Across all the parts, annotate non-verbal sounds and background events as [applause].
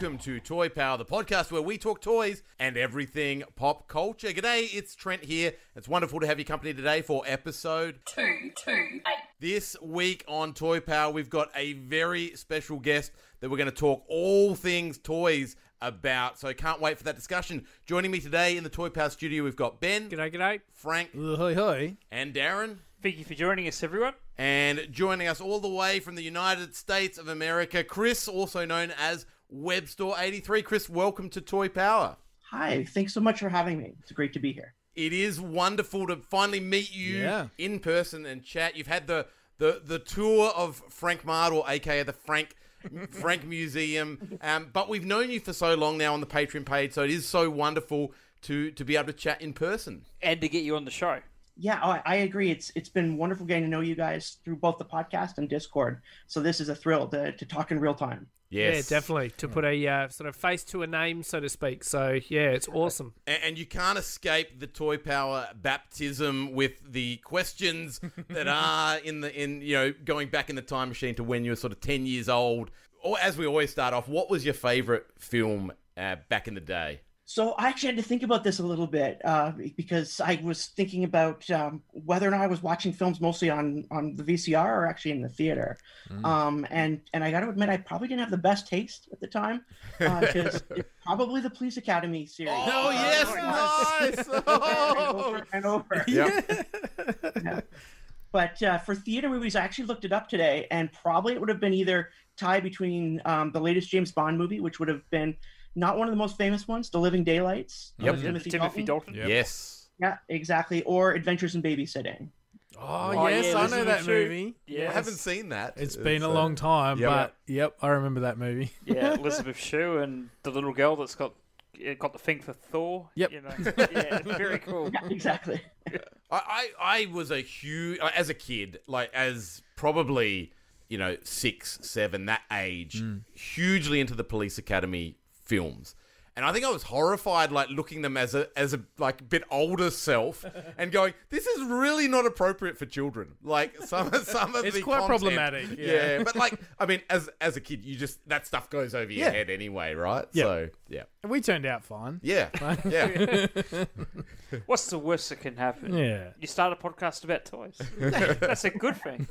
Welcome to Toy Power, the podcast where we talk toys and everything pop culture. G'day, it's Trent here. It's wonderful to have your company today for episode two, two, eight. This week on Toy Power, we've got a very special guest that we're going to talk all things toys about. So I can't wait for that discussion. Joining me today in the Toy Power studio, we've got Ben, G'day, g'day. Frank, Hoi hoi. and Darren. Thank you for joining us, everyone. And joining us all the way from the United States of America, Chris, also known as Webstore83. Chris, welcome to Toy Power. Hi, thanks so much for having me. It's great to be here. It is wonderful to finally meet you Yeah. in person and chat. You've had the the, the tour of Frank Mardle, aka the Frank Frank Museum, um, but we've known you for so long now on the Patreon page, so it is so wonderful to to be able to chat in person. And to get you on the show. Yeah, I, I agree. It's it's been wonderful getting to know you guys through both the podcast and Discord. So this is a thrill to, to talk in real time. Yes, Yeah, definitely. To put a uh, sort of face to a name, so to speak. So, yeah, it's awesome. A- And you can't escape the toy power baptism with the questions [laughs] that are in the in you know going back in the time machine to when you were sort of ten years old. Or as we always start off, what was your favorite film uh, back in the day? So I actually had to think about this a little bit uh, because I was thinking about um, whether or not I was watching films mostly on on the VCR or actually in the theater. Um, and and I got to admit, I probably didn't have the best taste at the time because [laughs] it's probably the Police Academy series. Oh, yes, nice. Oh. [laughs] over and over. [laughs] Yep. Yeah. But uh, for theater movies, I actually looked it up today, and probably it would have been either tie between um, the latest James Bond movie, which would have been not one of the most famous ones, The Living Daylights. Yep. Timothy, Timothy Dalton. Dalton. Yes. Yeah, exactly. Or Adventures in Babysitting. Oh, Oh, yes, yeah, I know that Shoot. movie. Yeah. I haven't seen that. It's been a long time, yeah. but yep, I remember that movie. [laughs] Yeah, Elizabeth Shue and the little girl that's got it got the thing for Thor. Yep. You know. Yeah, it's very [laughs] cool. Yeah, exactly. I, I I was a huge as a kid, like as probably you know six, seven, that age, mm. hugely into the Police Academy films. And I think I was horrified, like looking them as a as a like bit older self, and going, "This is really not appropriate for children." Like some some of It's the quite content- problematic, yeah. but like I mean, as as a kid, you just that stuff goes over your Yeah. head anyway, right? Yeah. So yeah, and We turned out fine. yeah, [laughs] yeah. [laughs] [laughs] What's the worst that can happen? Yeah. You start a podcast about toys. [laughs] That's a good thing.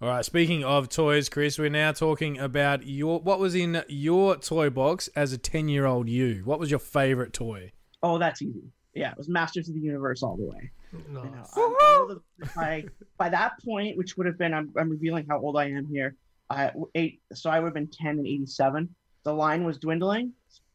All right, speaking of toys, Chris, we're now talking about your what was in your toy box as a 10 year old you. What was your favorite toy? Oh, that's easy. Yeah, it was Masters of the Universe all the way. You know, Nice. I- I know that by by that point, which would have been, I'm, I'm revealing how old I am here. I eight, so I would have been ten in '87. The line was dwindling,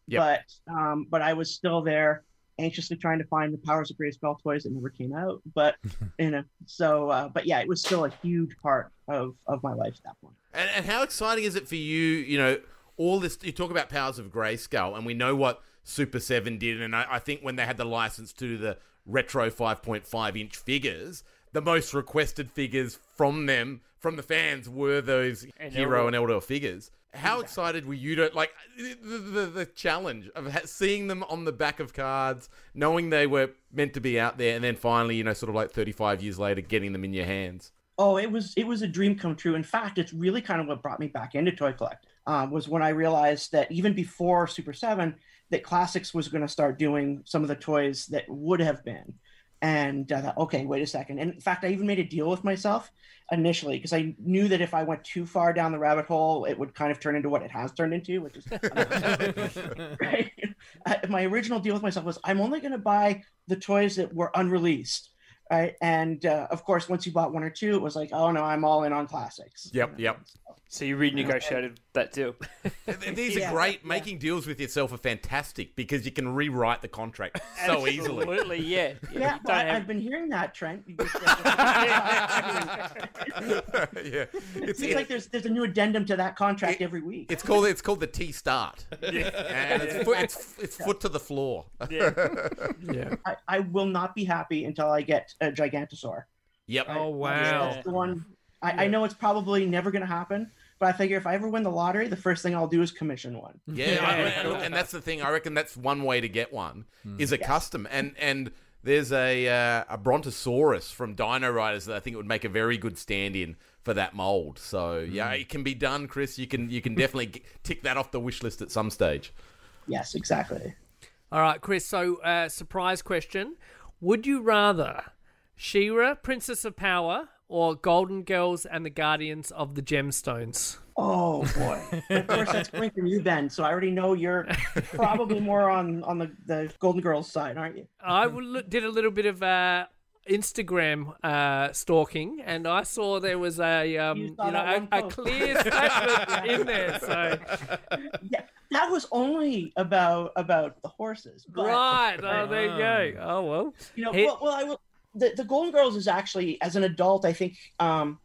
Yep. but um, but I was still there, anxiously trying to find the Powers of Grayskull toys that never came out. But [laughs] you know, so uh, but yeah, it was still a huge part of of my life at that point. And, and how exciting is it for you? You know, all this. You talk about Powers of Grayskull, and we know what Super Seven did. And I, I think when they had the license to the retro 5.5 inch figures, the most requested figures from them, from the fans, were those And He-Ro Eldor. and Eldor figures. How excited were you to like the, the, the challenge of ha- seeing them on the back of cards, knowing they were meant to be out there, and then finally, you know, sort of like 35 years later, getting them in your hands? Oh, it was it was a dream come true. In fact, it's really kind of what brought me back into toy collect. Um, was when I realized that even before Super Seven, that Classics was going to start doing some of the toys that would have been. And I thought, okay, wait a second. And in fact, I even made a deal with myself initially because I knew that if I went too far down the rabbit hole, it would kind of turn into what it has turned into, which is [laughs] [laughs] right. I- My original deal with myself was I'm only going to buy the toys that were unreleased right? And uh, of course, once you bought one or two, it was like, oh no, I'm all in on classics. Yep, yep. So you renegotiated that deal. These [laughs] Yeah, are great. yeah. Making deals with yourself are fantastic because you can rewrite the contract so [laughs] easily. Absolutely, yeah. Yeah, you well, I, have- I've been hearing that, Trent. [laughs] Yeah, it it's seems like there's there's a new addendum to that contract every week. it's called it's called the T start, and it's foot, it's, it's foot to the floor. yeah. Yeah. I, I will not be happy until I get a Gigantisaur. Yep. Oh wow. That's the one. I, I know it's probably never going to happen, but I figure if I ever win the lottery, the first thing I'll do is commission one. Yeah, I- and, and that's the thing. I reckon that's one way to get one is a custom, and and there's a uh, a Brontosaurus from Dino Riders that I think it would make a very good stand-in for that mold. So yeah, it can be done, Chris. You can you can definitely g- tick that off the wish list at some stage. Yes, exactly. All right, Chris. So, uh, surprise question: Would you rather She-Ra, Princess of Power, or Golden Girls and the Guardians of the Gemstones? Oh boy! of course, that's coming from you, Ben. So I already know you're probably more on on the, the Golden Girls side, aren't you? I did a little bit of uh, Instagram uh, stalking, and I saw there was a um, You you, know a, a clear statement [laughs] in there. So Yeah, that was only about about the horses. But, right, oh there you go. Oh well, You know, Hey- well, well, I will. The, the Golden Girls is actually, as an adult, I think um,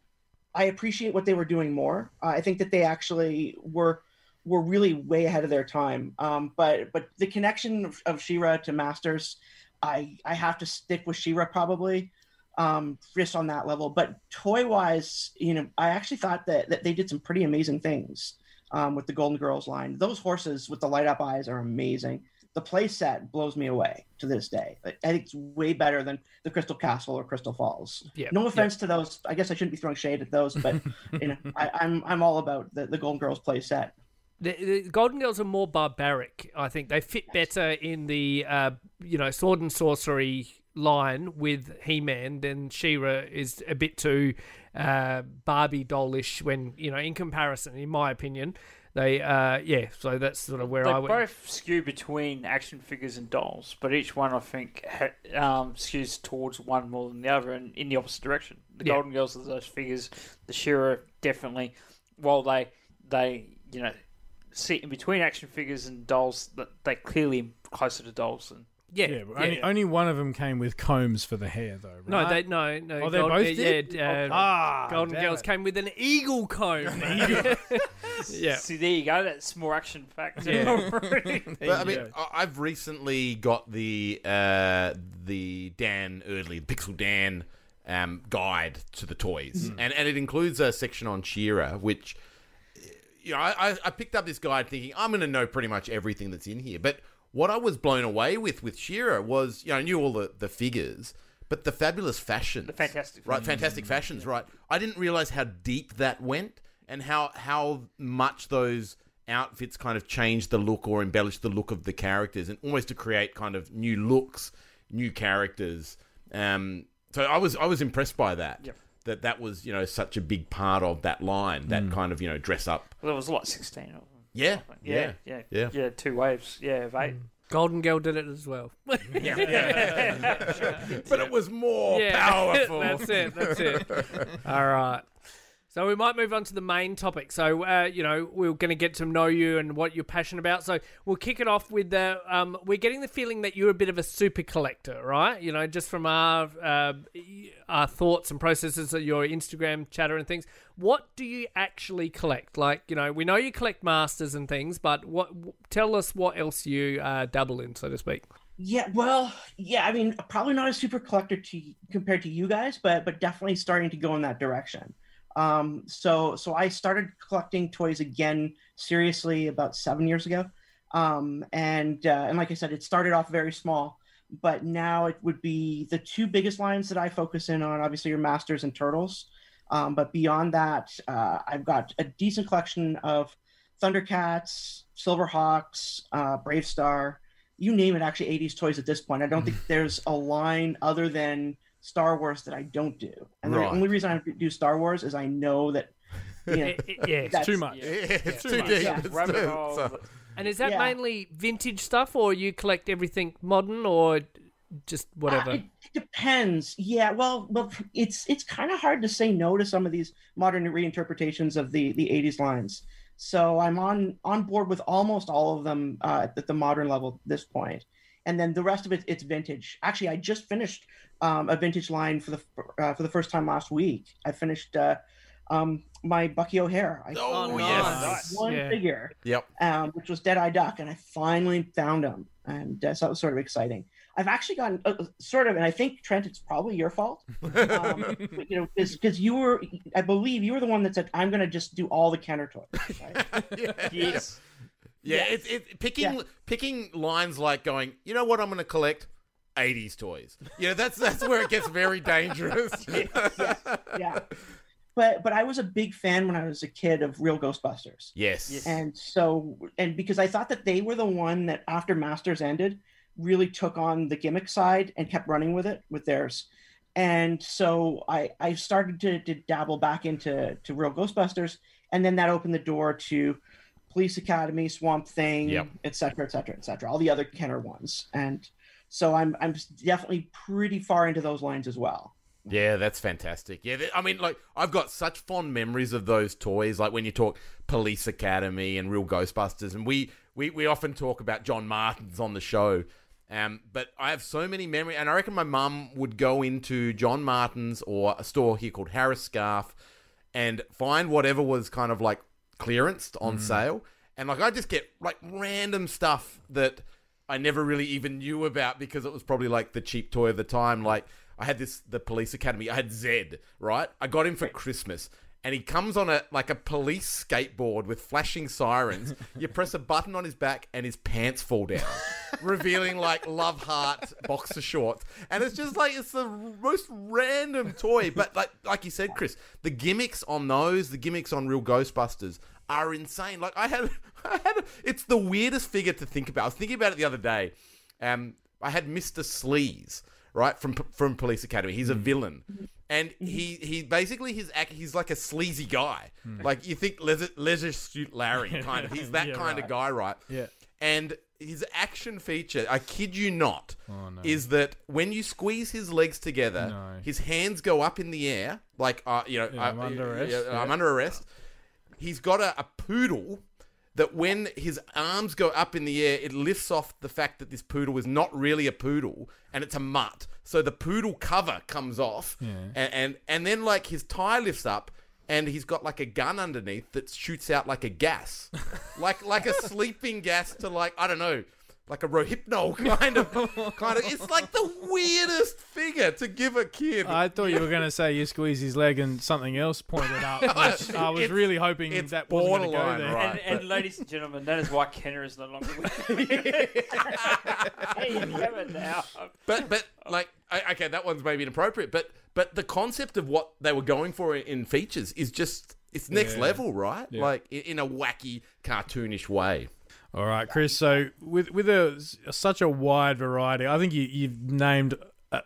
I appreciate what they were doing more. Uh, I think that they actually were were really way ahead of their time. Um, but but the connection of, of She-Ra to Masters, I I have to stick with She-Ra probably, um, just on that level. But toy wise, you know, I actually thought that that they did some pretty amazing things um, with the Golden Girls line. Those horses with the light up eyes are amazing the play set blows me away to this day. I think it's way better than the Crystal Castle or Crystal Falls. Yeah, No offense to those. I guess I shouldn't be throwing shade at those, but [laughs] you know, I, I'm I'm all about the, the Golden Girls play set. The, the Golden Girls are more barbaric. I think they fit better in the uh, you know sword and sorcery line with He-Man than She-Ra is a bit too uh, Barbie dollish when you know in comparison, in my opinion. They uh, yeah, so that's sort of where They I would. both skew between action figures and dolls, but each one I think ha- um, skews towards one more than the other, and in the opposite direction. The Yeah. Golden Girls are those figures. The She-Ra definitely, while they they you know sit in between action figures and dolls, that they clearly closer to dolls than yeah, Yeah, but yeah. only, only one of them came with combs for the hair, though. Right? no, they no no. Oh, they both did? Yeah, uh, Ah, Golden Girls it. came with an eagle comb. [laughs] [laughs] yeah. See, there you go. That's more action factor. Yeah. [laughs] already. But I mean, I- I've recently got the uh, the Dan Eardley, the Pixel Dan um, guide to the toys, and and it includes a section on She-Ra, which you know I, I- I picked up this guide thinking I'm going to know pretty much everything that's in here, but what I was blown away with with She-Ra was you know I knew all the the figures. But the fabulous fashions, The fantastic right? Fantastic fashions, right? I didn't realize how deep that went, and how how much those outfits kind of changed the look or embellished the look of the characters, and almost to create kind of new looks, new characters. Um, so I was I was impressed by that. Yep. That that was you know such a big part of that line, that kind of you know dress up. Well, there was like sixteen of them. Yeah, Yeah, yeah, yeah. yeah. Two waves. Yeah, of eight. Golden Girl did it as well. Yeah, [laughs] [laughs] but it was more [laughs] powerful. that's it. That's it. All right. So we might move on to the main topic. So uh, you know we're going to get to know you and what you're passionate about. So we'll kick it off with the. Um, we're getting the feeling that you're a bit of a super collector, right? You know, just from our uh, our thoughts and processes of your Instagram chatter and things. What do you actually collect? Like you know, we know you collect masters and things, but what? Tell us what else you uh, dabble in, so to speak. Yeah, well, yeah. I mean, probably not a super collector to compared to you guys, but but definitely starting to go in that direction. Um, so so I started collecting toys again seriously about seven years ago, um, and uh, and like I said, it started off very small, but now it would be the two biggest lines that I focus in on. Obviously, your Masters and Turtles, um, but beyond that, uh, I've got a decent collection of Thundercats, Silverhawks, uh, BraveStarr you name it actually 80s toys at this point. I don't think there's a line other than star wars that i don't do and Right. the only reason i do star wars is i know that you know, [laughs] It- it- yeah. that's- Too much. Yeah, it's Too too much. deep. Yeah. Rabbit too- hole. so- And is that Yeah. mainly vintage stuff, or you collect everything modern, or just whatever? Uh, it depends. Yeah, well, well, it's it's kind of hard to say no to some of these modern reinterpretations of the the '80s lines. So I'm on on board with almost all of them uh, at the modern level at this point, and then the rest of it it's vintage. Actually, I just finished um, a vintage line for the uh, for the first time last week. I finished uh, um, my Bucky O'Hare. I Oh, found yes. one Yeah. figure Yep. um, which was Dead Eye Duck, and I finally found him, and uh, so that was sort of exciting. I've actually gotten uh, sort of, and I think Trent, it's probably your fault, [laughs] um, but, you know, because you were, I believe you were the one that said, "I'm going to just do all the counter toys." Right? [laughs] Yes. Yeah, it's it, picking Yeah. picking lines like going. You know what? I'm going to collect. 80s toys. Yeah, that's that's where it gets very dangerous. [laughs] yeah, but but I was a big fan when I was a kid of Real Ghostbusters. yes. Yes. and so and because i thought that they were the one that after masters ended really took on the gimmick side and kept running with it with theirs and so i i started to, to dabble back into to real ghostbusters and then that opened the door to police academy swamp thing Yep. et cetera et cetera et cetera all the other kenner ones and so i'm i'm definitely pretty far into those lines as well Yeah, that's fantastic. Yeah, I mean, like, I've got such fond memories of those toys. Like when you talk Police Academy and Real Ghostbusters, and we we, we often talk about John Martins on the show. Um, but I have so many memories, and I reckon my mum would go into John Martin's or a store here called Harris Scarfe and find whatever was kind of like clearance on mm. sale, and like I just get like random stuff that I never really even knew about because it was probably like the cheap toy of the time. Like I had this the police academy. I had Zed, right? I got him for Christmas. And he comes on a like a police skateboard with flashing sirens. You press a button on his back and his pants fall down, revealing like love heart boxer shorts. And it's just like it's the most random toy. But like like you said, Chris, the gimmicks on those, the gimmicks on Real Ghostbusters are insane. Like I had, [laughs] I had, it's the weirdest figure to think about. I was thinking about it the other day. Um, I had Mister Sleaze, right from from Police Academy. He's a mm. villain, mm-hmm. and he he basically his act. He's like a sleazy guy. Hmm. Like you think Leisure, Leisure Suit Larry kind of. He's [laughs] that Yeah, kind right. of guy, right? Yeah. And his action feature, I kid you not, Oh, no. is that when you squeeze his legs together, No. his hands go up in the air, like uh, you know, Yeah, I'm under arrest, yeah, I'm under arrest. He's got a, a poodle that when his arms go up in the air, it lifts off the fact that this poodle is not really a poodle and it's a mutt. So the poodle cover comes off, and, and and then like his tie lifts up. And he's got like a gun underneath that shoots out like a gas, [laughs] like like a sleeping gas to like I don't know, like a rohypnol [laughs] kind of kind of. It's like the weirdest figure to give a kid. I thought you were going to say you squeeze his leg and something else pointed up. [laughs] which I was It's- really hoping it's that wasn't going to go borderline, there. right. And, and ladies and gentlemen, that is why Kenner is no longer with me. hey, you have it now. But but like I- okay, that one's maybe inappropriate. But but the concept of what they were going for in features is just it's next Yeah. level, right? Yeah. Like in a wacky, cartoonish way. All right, Chris. So with with a, such a wide variety, I think you you've named a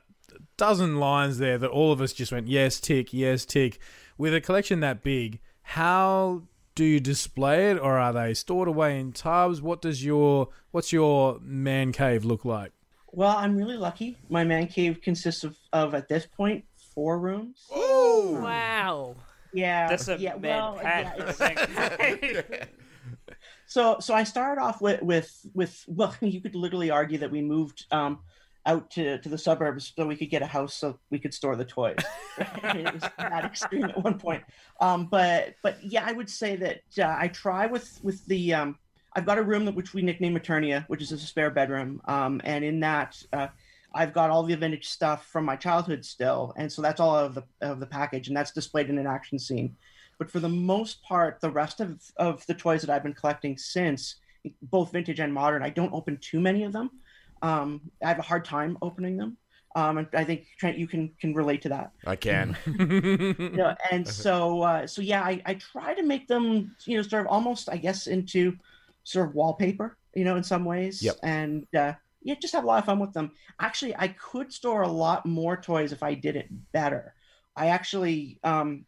dozen lines there that all of us just went yes, tick, yes, tick. With a collection that big, how do you display it, or are they stored away in tubs? What does your what's your man cave look like? well i'm really lucky my man cave consists of, of at this point four rooms Oh, Wow. yeah That's a yeah, man well, yeah, pack. [laughs] so so I started off with with with well, [laughs] you could literally argue that we moved um, out to, to the suburbs so we could get a house so we could store the toys. [laughs] it was that extreme at one point. Um, but but yeah, I would say that uh, I try with with the um, I've got a room that which we nickname Eternia, which is a spare bedroom, um, and in that. Uh, I've got all the vintage stuff from my childhood still, and so that's all of the of the package, and that's displayed in an action scene. But for the most part, the rest of, of the toys that I've been collecting since, both vintage and modern, I don't open too many of them. Um, I have a hard time opening them. Um, and I think Trent, you can can relate to that. I can. [laughs] You know, and so uh, so yeah, I, I try to make them, you know, sort of almost, I guess, into sort of wallpaper, you know, in some ways. Yep. And uh, yeah, just have a lot of fun with them. Actually, I could store a lot more toys if I did it better. I actually um,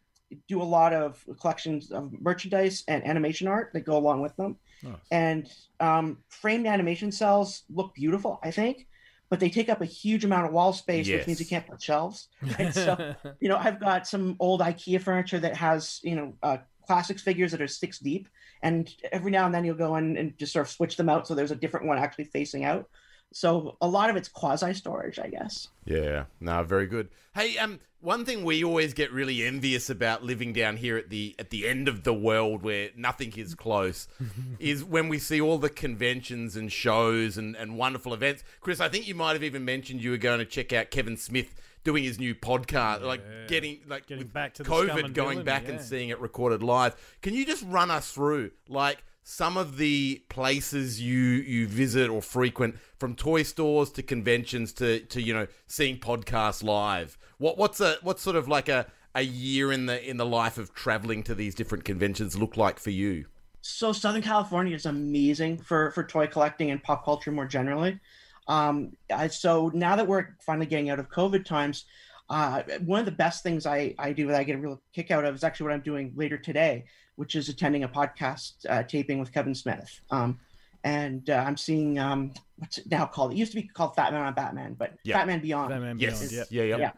do a lot of collections of merchandise and animation art that go along with them. Nice. And um, framed animation cells look beautiful, I think. but they take up a huge amount of wall space, which means you can't put shelves. Right? so, [laughs] you know, I've got some old IKEA furniture that has, you know, uh, classics figures that are six deep, and every now and then you'll go in and just sort of switch them out so there's a different one actually facing out. So a lot of it's quasi storage, I guess. Yeah, no, very good. Hey, um, one thing we always get really envious about living down here at the at the end of the world where nothing is close, [laughs] is when we see all the conventions and shows and, and wonderful events. Chris, I think you might have even mentioned you were going to check out Kevin Smith doing his new podcast, like getting like Getting with back to COVID, and going villainy, back and seeing it recorded live. Can you just run us through like some of the places you you visit or frequent from toy stores to conventions to to you know seeing podcasts live. What what's a what's sort of like a a year in the in the life of traveling to these different conventions look like for you? So Southern California is amazing for for toy collecting and pop culture more generally. Um, I, so now that we're finally getting out of COVID times, uh, one of the best things I I do that I get a real kick out of is actually what I'm doing later today, which is attending a podcast uh, taping with Kevin Smith. Um, and uh, I'm seeing um, what's it now called? It used to be called Fat Man on Batman, but Yeah. Fatman Beyond. Batman yes Beyond, yeah yeah. yeah, Yeah.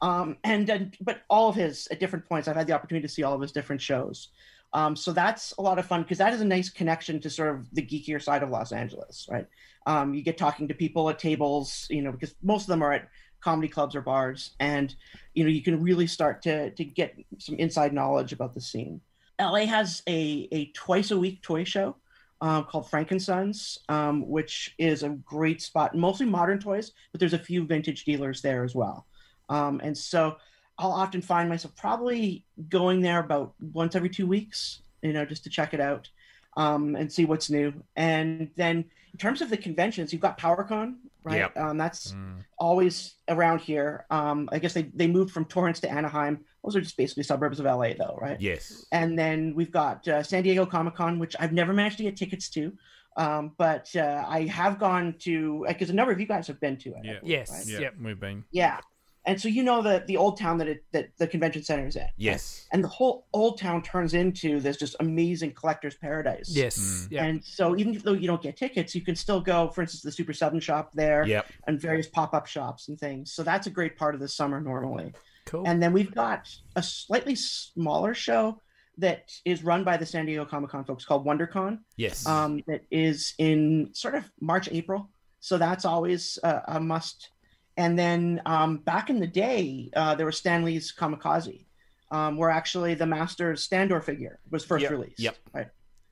Um, and, and but all of his at different points, I've had the opportunity to see all of his different shows. Um, so that's a lot of fun because that is a nice connection to sort of the geekier side of Los Angeles, right? Um, you get talking to people at tables, you know, because most of them are at comedy clubs or bars, and you know you can really start to to get some inside knowledge about the scene. LA has a a twice a week toy show um, called Frank and Sons, um, which is a great spot, mostly modern toys, but there's a few vintage dealers there as well. Um, and so I'll often find myself probably going there about once every two weeks, you know, just to check it out um, and see what's new. And then in terms of the conventions, you've got PowerCon, right? Yep. Um, that's Mm. always around here. Um, I guess they, they moved from Torrance to Anaheim. Those are just basically suburbs of LA, though, right? yes And then we've got uh, San Diego Comic Con, which I've never managed to get tickets to. Um, but uh, I have gone to, because a number of you guys have been to it. I Yeah. believe, Yes. right? Yeah, Yep. we've been. Yeah. And so you know the the old town that it that the convention center is in. yes And the whole old town turns into this just amazing collector's paradise. Yes. Yeah. And so even though you don't get tickets, you can still go, for instance, the Super Seven shop there yep and various pop-up shops and things. So that's a great part of the summer normally. Cool. And then we've got a slightly smaller show that is run by the San Diego Comic Con folks called WonderCon. yes Um, that is in sort of March, April. So that's always a, a must. And then um, back in the day, uh, there was Stan Lee's Comikaze, um, where actually the Masters Standor figure was first Yep, released. yep. Right.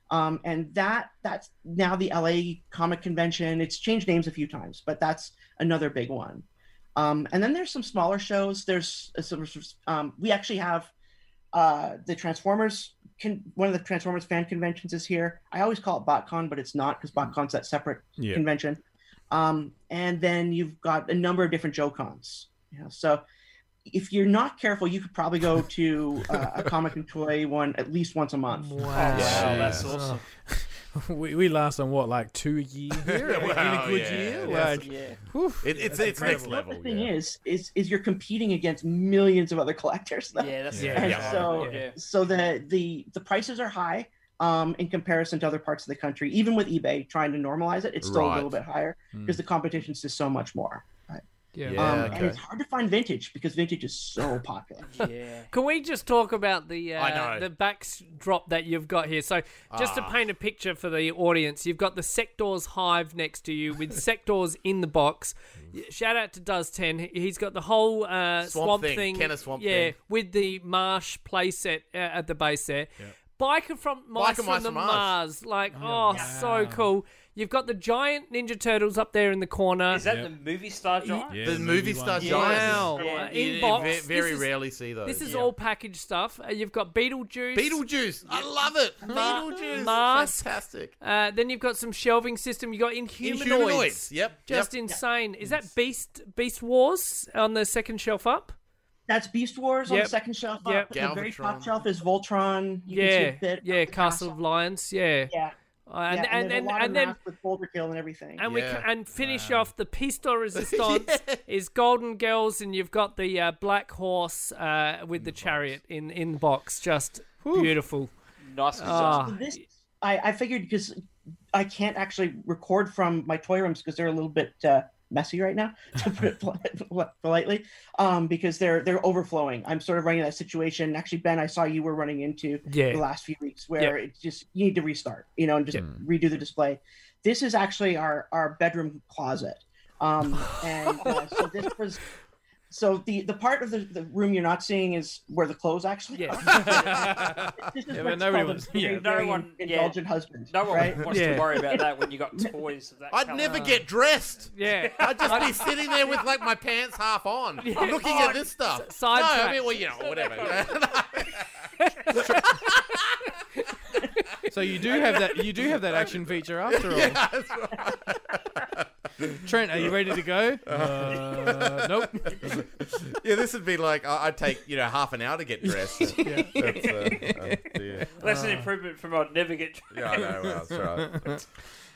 Um, and that that's now the LA Comic Convention. It's changed names a few times, but that's another big one. Um, and then there's some smaller shows. There's uh, some. Um, we actually have uh, the Transformers. Con- one of the Transformers fan conventions is here. I always call it BotCon, but it's not because BotCon's that separate Yeah. convention. Um, and then you've got a number of different Joe Cons. You know, so if you're not careful, you could probably go to uh, a comic and toy one at least once a month. Wow. Wow, that's awesome. [laughs] we, we last on what, like two a year here? in Wow, a good yeah, year? yeah. Like, Yeah. whew. it, it's That's it's next level the thing yeah. is, is is you're competing against millions of other collectors. though. Yeah, that's Yeah. And Yeah. so yeah. so the the the prices are high um, in comparison to other parts of the country. Even with eBay trying to normalize it, it's still a little bit higher because the competition is just so much more. Right? Yeah. Yeah. um, okay. And it's hard to find vintage because vintage is so [laughs] popular. Yeah. Can we just talk about the uh, I know. the backdrop that you've got here? So, just to Ah. paint a picture for the audience, you've got the Sectaurs Hive next to you with Sectaurs in the box. Shout out to Does Ten. He- He's got the whole uh, Swamp swamp, Thing, thing. Kenner Swamp yeah, Thing. with the Marsh playset uh, at the base there. Biker from Mice Biker from Mice the from Mars. Mars. Like, oh, so cool. You've got the giant Ninja Turtles up there in the corner. Is that the movie star giant? Yeah, the movie star giant Wow. Yeah. In box. ve- very is, rarely see those This is Yeah. all packaged stuff. Uh, you've got Beetlejuice. Beetlejuice. I love it. Beetlejuice. Mask. Fantastic. Uh, then you've got some shelving system. You got Inhumanoids. Inhumanoids. Yep. Just yep. insane. Is that Beast Beast Wars on the second shelf up? That's Beast Wars on the second shelf. Yep. Up. The very top shelf is Voltron. You can see yeah, a yeah. Castle of Lions. Yeah. Yeah. Uh, and yeah, and and, there's and, a lot and of then with Boulder Kill and everything. and we can, and finish off the piece de [laughs] resistance is Golden Girls, and you've got the uh, black horse uh, with the chariot in in box. Just beautiful. Nice. Ah. So this I, I figured because I can't actually record from my toy rooms because they're a little bit uh, messy right now, [laughs] to put it poli- [laughs] politely, um, because they're they're overflowing. I'm sort of running that situation. Actually, Ben, I saw you were running into Yeah. the last few weeks where it just you need to restart, you know, and just redo the display. This is actually our our bedroom closet, um, [laughs] and uh, so this was. So the the part of the, the room you're not seeing is where the clothes actually [laughs] Yeah. are. this is Yeah, but what's nobody called a was- very, yeah. No very one- yeah. indulgent husband. No one right? wants Yeah. to worry about that when you got toys of that I'd colour. never get dressed. Yeah. I'd just be [laughs] sitting there with like my pants half on, looking at this oh, stuff. S- side no, I mean, well, you know, whatever. [laughs] So you do have that. You do have that action [laughs] feature after all. [laughs] [laughs] Trent, are you ready to go? Uh, nope. yeah, this would be like I- I'd take you know half an hour to get dressed. That's, uh, uh, yeah. That's an improvement from I'd never get. yeah, I know. Well, that's right.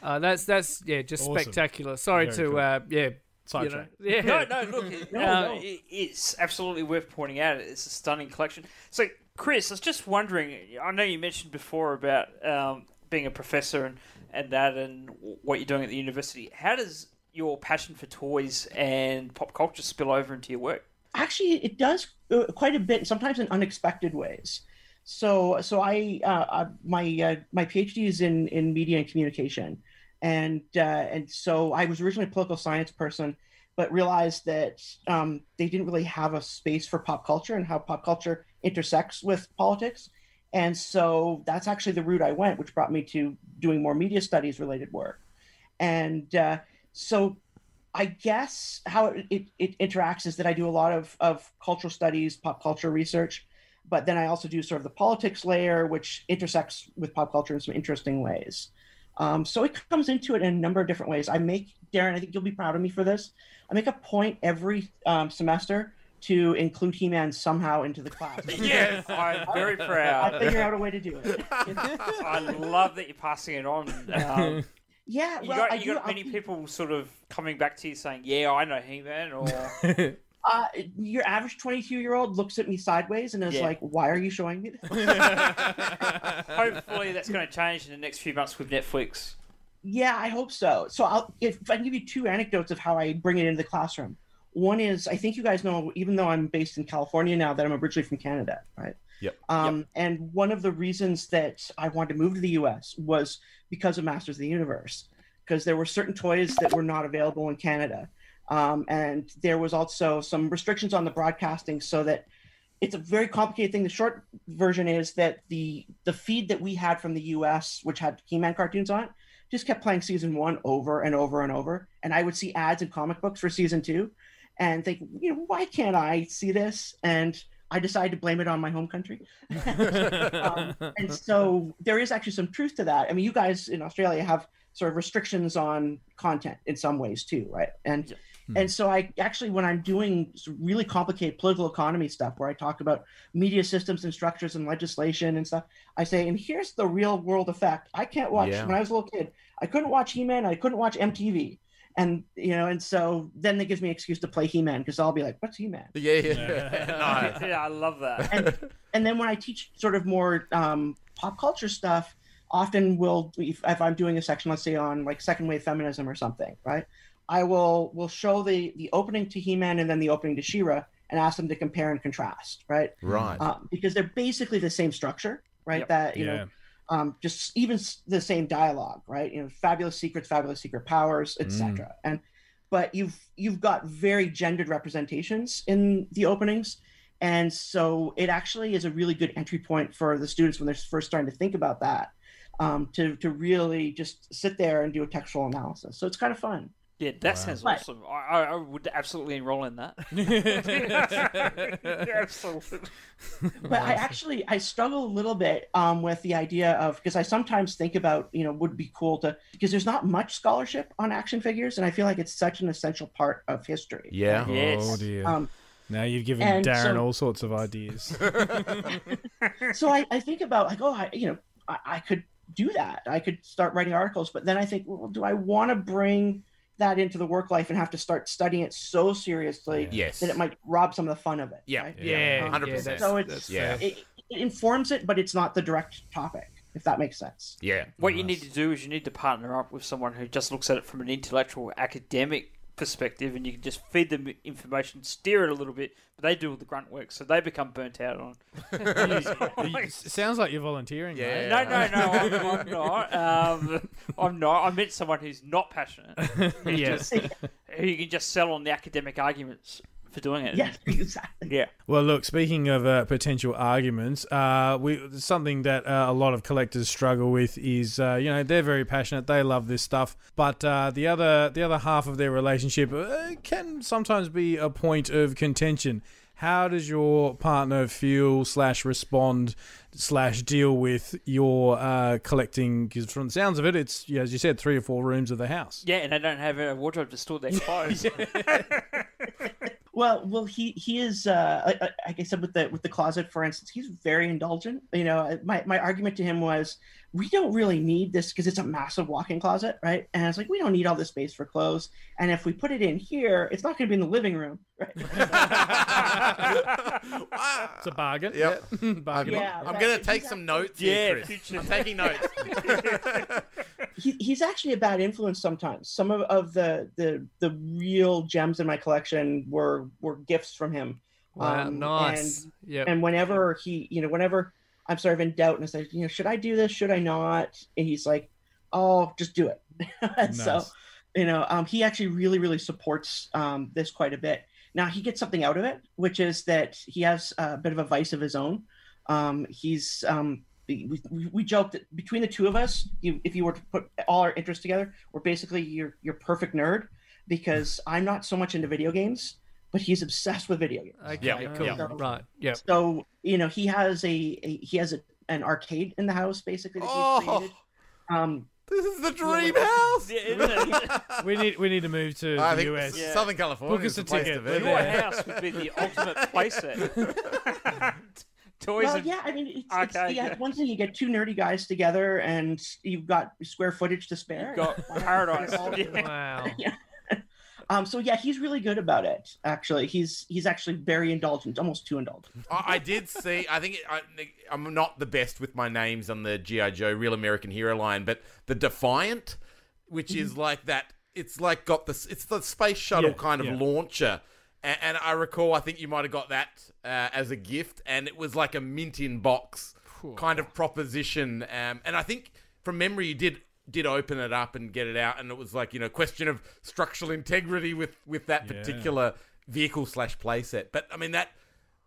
Uh, that's that's yeah, just Awesome. spectacular. Sorry Very to cool. uh, yeah, you know, Sidetrack. yeah. No, no, look, it, No, uh, no. it- it's absolutely worth pointing out. It's a stunning collection. So, Chris, I was just wondering. I know you mentioned before about um, being a professor and, and that, and what you're doing at the university. How does your passion for toys and pop culture spill over into your work? actually it does uh, quite a bit sometimes in unexpected ways so so i uh, uh, my uh, my phd is in in media and communication and uh, and so i was originally a political science person but realized that um, they didn't really have a space for pop culture and how pop culture intersects with politics and so that's actually the route i went which brought me to doing more media studies related work and uh, so I guess how it, it, it interacts is that I do a lot of, of cultural studies, pop culture research, but then I also do sort of the politics layer, which intersects with pop culture in some interesting ways. Um, so it comes into it in a number of different ways. I make, Darren, I think you'll be proud of me for this. I make a point every um, semester to include He Man somehow into the class. [laughs] Yes, I'm very proud. I'll figure out a way to do it. [laughs] I love that you're passing it on. Um, Yeah, you well, got, I you do, got many I'll- people sort of coming back to you saying, "Yeah, I know He-Man," or [laughs] Uh, your average 22 year old looks at me sideways and is Yeah. like, why are you showing me this? hopefully that's going to change in the next few months with Netflix. Yeah, I hope so. So I'll if I can give you two anecdotes of how I bring it into the classroom. One is I think you guys know, even though I'm based in California now, that I'm originally from Canada, right? Yep. Um, And one of the reasons that I wanted to move to the U.S. was because of Masters of the Universe, because there were certain toys that were not available in Canada, um, and there was also some restrictions on the broadcasting, so that it's a very complicated thing. The short version is that the the feed that we had from the U.S., which had He-Man cartoons on it, just kept playing season one over and over and over. And I would see ads in comic books for season two and think, you know, why can't I see this? And I decided to blame it on my home country. [laughs] um, and so there is actually some truth to that. I mean, you guys in Australia have sort of restrictions on content in some ways too, right? And Yeah. and so I actually, when I'm doing really complicated political economy stuff, where I talk about media systems and structures and legislation and stuff, I say, and here's the real world effect. I can't watch Yeah. when I was a little kid. I couldn't watch He-Man. I couldn't watch MTV. And you know, and so then it gives me an excuse to play He-Man because I'll be like, "What's He-Man?" Yeah, yeah. [laughs] nice. [laughs] yeah, I love that. and and then when I teach sort of more um, pop culture stuff, often will if, if I'm doing a section, let's say on like second wave feminism or something, right? I will will show the the opening to He-Man and then the opening to She-Ra and ask them to compare and contrast, right? Right. Uh, because they're basically the same structure, right? Yep. That you Yeah. know, um, just even the same dialogue, right? You know, fabulous secrets, fabulous secret powers, etc. And but you've you've got very gendered representations in the openings, and so it actually is a really good entry point for the students when they're first starting to think about that. Um, to to really just sit there and do a textual analysis. So it's kind of fun. Yeah, that sounds But- awesome. I, I, I would absolutely enroll in that. [laughs] absolutely. but I actually I struggle a little bit um, with the idea of because I sometimes think about you know would be cool to because there's not much scholarship on action figures and I feel like it's such an essential part of history. Yeah. Yes. Oh dear. Um, now you've given and Darren so- all sorts of ideas. [laughs] [laughs] so I, I think about like oh I you know I, I could do that I could start writing articles but then I think well do I want to bring that into the work life and have to start studying it so seriously Yes. that it might rob some of the fun of it. Yeah. right? Yeah, Hundred yeah, percent. that's- So it's Yeah. it, it informs it, but it's not the direct topic. If that makes sense. Yeah. What you need to do is you need to partner up with someone who just looks at it from an intellectual, academic perspective, and you can just feed them information, steer it a little bit, but they do all the grunt work, so they become burnt out on. [laughs] [laughs] It sounds like you're volunteering. Yeah. mate. No, no, no, I'm, I'm not. Um, I'm not. I meant someone who's not passionate. Who [laughs] Yes. just- who you can just sell on the academic arguments for doing it. Yes, [laughs] exactly. Yeah. Well, look. Speaking of uh, potential arguments, uh, we something that uh, a lot of collectors struggle with is, uh, you know, they're very passionate. They love this stuff, but uh, the other the other half of their relationship uh, can sometimes be a point of contention. How does your partner feel slash respond slash deal with your uh, collecting? Because from the sounds of it, it's yeah, as you said, three or four rooms of the house. Yeah, and they don't have a wardrobe to store their [laughs] clothes. [laughs] Well, well, he he is uh, like- like like I said with the with the closet, for instance, he's very indulgent. You know, my my argument to him was, we don't really need this because it's a massive walk-in closet, right? And it's like we don't need all this space for clothes, and if we put it in here, it's not going to be in the living room, [laughs] right? It's a bargain. Yep. [laughs] Bargain. Yeah. I'm but gonna take act- some notes Yeah, here, Chris. [laughs] I'm taking notes. He, he's actually a bad influence sometimes. Some of, of the, the the real gems in my collection were were gifts from him. Wow, Um, nice. Yep. And whenever he, you know, whenever I'm sort of in doubt and I say, you know, should I do this? Should I not? And he's like, oh, just do it. And [laughs] So, you know, um, he actually really, really supports um, this quite a bit. Now he gets something out of it, which is that he has a bit of a vice of his own. Um, he's um, we, we, we joked that between the two of us, you, if you were to put all our interests together, we're basically your your perfect nerd because [laughs] I'm not so much into video games, but he's obsessed with video games. Okay, Yeah, cool. yeah. Right. yeah. So you know he has a, a he has a, an arcade in the house basically that he's Oh. created. Um, This is the dream house. Yeah, isn't it? [laughs] We need we need to move to I the think US. Yeah. Southern California Book us a ticket. be. Your house would be the ultimate playset. [laughs] Toys well, and yeah, I mean, it's, it's, Okay, yeah, yeah. it's one thing you get two nerdy guys together and you've got square footage to spare. got [laughs] paradise. [laughs] [laughs] Yeah. Wow. Um, so yeah, he's really good about it. Actually, he's he's actually very indulgent, almost too indulgent. I, I did see. I think I, I'm not the best with my names on the GI Joe Real American Hero line, but the Defiant, which is like that. It's like got this. It's the space shuttle Yeah, kind of yeah. launcher, and, and I recall. I think you might have got that uh, as a gift, and it was like a mint in box kind of proposition. Um, and I think from memory, you did did open it up and get it out, and it was like you know question of structural integrity with with that Yeah. particular vehicle slash playset. But I mean that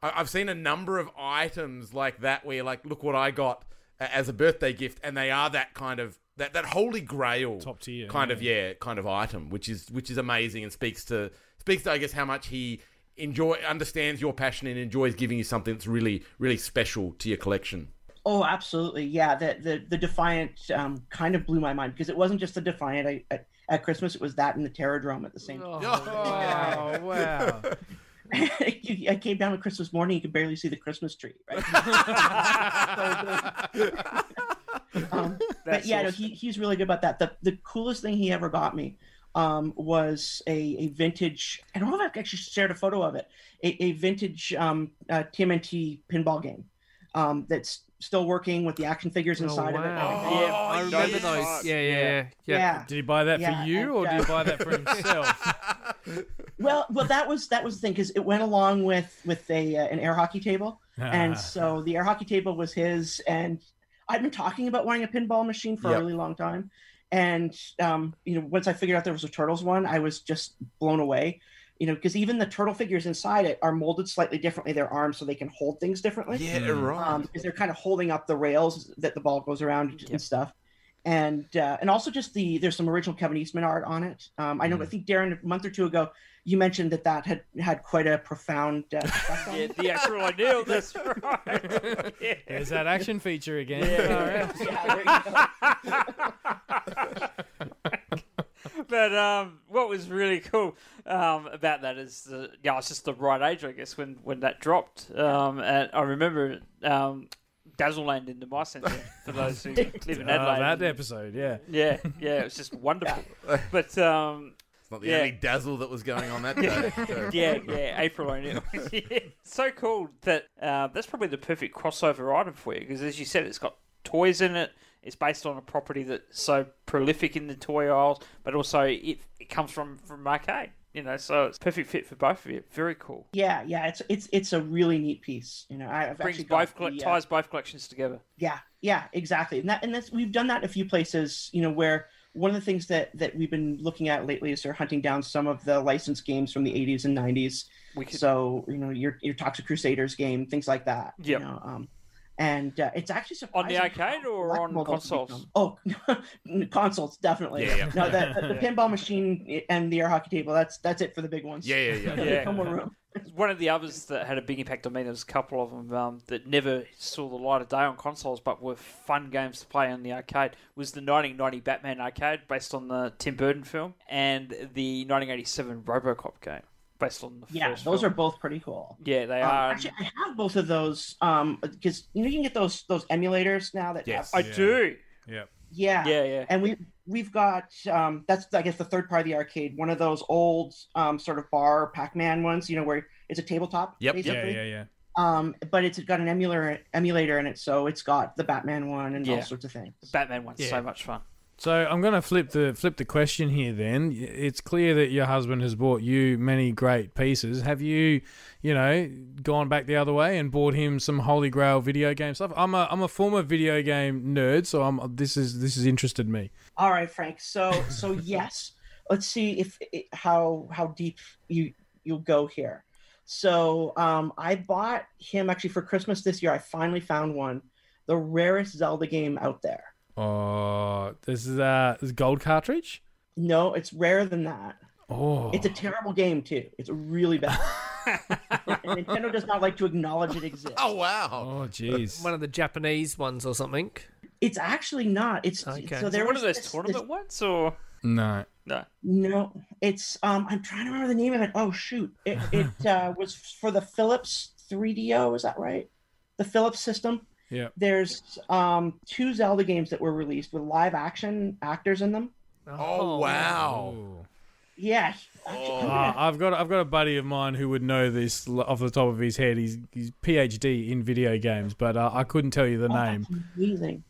I- I've seen a number of items like that where you're like, look what I got uh, as a birthday gift, and they are that kind of that, that holy grail Top tier, kind yeah. of yeah kind of item, which is which is amazing and speaks to speaks to I guess how much he enjoy understands your passion and enjoys giving you something that's really really special to your collection. Oh, absolutely, yeah. The the, the Defiant um, kind of blew my mind because it wasn't just the Defiant. I, at, at Christmas, it was that and the Terrordrome at the same time. Oh wow! You- [laughs] I came down on Christmas morning, you could barely see the Christmas tree, right? [laughs] [laughs] um, [laughs] but That's yeah, no, he, he's really good about that. The the coolest thing he ever got me um, was a, a vintage. I don't know if I've actually shared a photo of it. A, a vintage um, uh, TMNT pinball game um, that's still working with the action figures Oh, inside of it. Oh, Yeah, I I remember yes. those. Yeah, yeah, yeah. Yeah. Did he buy that Yeah, for you, and, or did uh, he buy that for [laughs] himself? Well, well, that was that was the thing because it went along with with a uh, an air hockey table, Ah. and so the air hockey table was his. And I'd been talking about wanting a pinball machine for Yep. a really long time, and um, you know, once I figured out there was a turtles one, I was just blown away. You know, because even the turtle figures inside it are molded slightly differently. Their arms so they can hold things differently. Yeah, Mm. right. um, because they're kind of holding up the rails that the ball goes around Yep. and stuff. And uh, and also just the there's some original Kevin Eastman art on it. Um, I know I think Darren a month or two ago you mentioned that that had had quite a profound uh, effect on Yeah, it. the actual O'Neil, [laughs] that's right. Yeah. There's that action feature again. Yeah. Yeah, there you go. [laughs] but um, what was really cool um, about that is the yeah, it's just the right age, I guess, when when that dropped. Um, and I remember um, Dazzeland in the Myer Centre for those who [laughs] live in Oh, Adelaide. that episode, yeah. Yeah, yeah, it was just wonderful. But um, It's not the yeah. only dazzle that was going on that day. [laughs] so- yeah, yeah, April O'Neil. [laughs] yeah. So cool that uh, that's probably the perfect crossover item for you because, as you said, it's got toys in it. It's based on a property that's so prolific in the toy aisles, but also it, it comes from from arcade. You know, so it's a perfect fit for both of you. Very cool. Yeah, yeah, it's it's it's a really neat piece. You know, I- I've Brings actually both colle- the, uh, ties both collections together. Yeah, yeah, exactly. And that and that's we've done that in a few places, you know, where one of the things that that we've been looking at lately is they're hunting down some of the licensed games from the 80s and 90s. We could, So, you know, your your Toxic Crusaders game, things like that. Yeah. You know, um and uh, it's actually On the arcade or on consoles? Oh, [laughs] consoles definitely. Yeah, yeah. No, the, the, the [laughs] pinball machine and the air hockey table. That's that's it for the big ones. Yeah, yeah, yeah. [laughs] Yeah. No more room. One of the others that had a big impact on me. There was a couple of them um, that never saw the light of day on consoles, but were fun games to play on the arcade. Was the 1990 Batman arcade based on the Tim Burton film, and the 1987 RoboCop game based on the Yeah, first those film. are both pretty cool. yeah they Um, are. actually, I have both of those um because you know you can get those those emulators now that Yes. I Yeah. do. Yeah. Yeah Yeah, yeah. and we we've got um that's I guess the third part of the arcade one of those old um sort of bar Pac-Man ones you know where it's a tabletop Yep. Yeah, basically yeah, yeah. um but it's got an emulator emulator in it so it's got the Batman one and Yeah. all sorts of things Batman one's Yeah. so much fun. So I'm going to flip the flip the question here. Then it's clear that your husband has bought you many great pieces. Have you, you know, gone back the other way and bought him some holy grail video game stuff? I'm a I'm a former video game nerd, so I'm this is this has interested me. all right Frank so so [laughs] yes let's see if how how deep you you'll go here so um I bought him actually for Christmas this year I finally found one the rarest Zelda game out there Oh, this is uh this gold cartridge. No, it's rarer than that. Oh, It's a terrible game too. It's really bad. [laughs] Nintendo does not like to acknowledge it exists. Oh wow. oh, jeez. One of the Japanese ones or something. It's actually not. It's Okay. so Is Is there it one was of those this- tournament this- ones or No. no? No, it's um. I'm trying to remember the name of it. Oh shoot! It it [laughs] uh, was for the Philips 3DO. Is that right? The Philips system. Yeah. There's um two Zelda games that were released with live action actors in them. Oh wow. Oh. Yeah. actually, I'm Uh, gonna- I've got I've got a buddy of mine who would know this off the top of his head. He's he's PhD in video games, but uh, I couldn't tell you the Oh, name. amazing.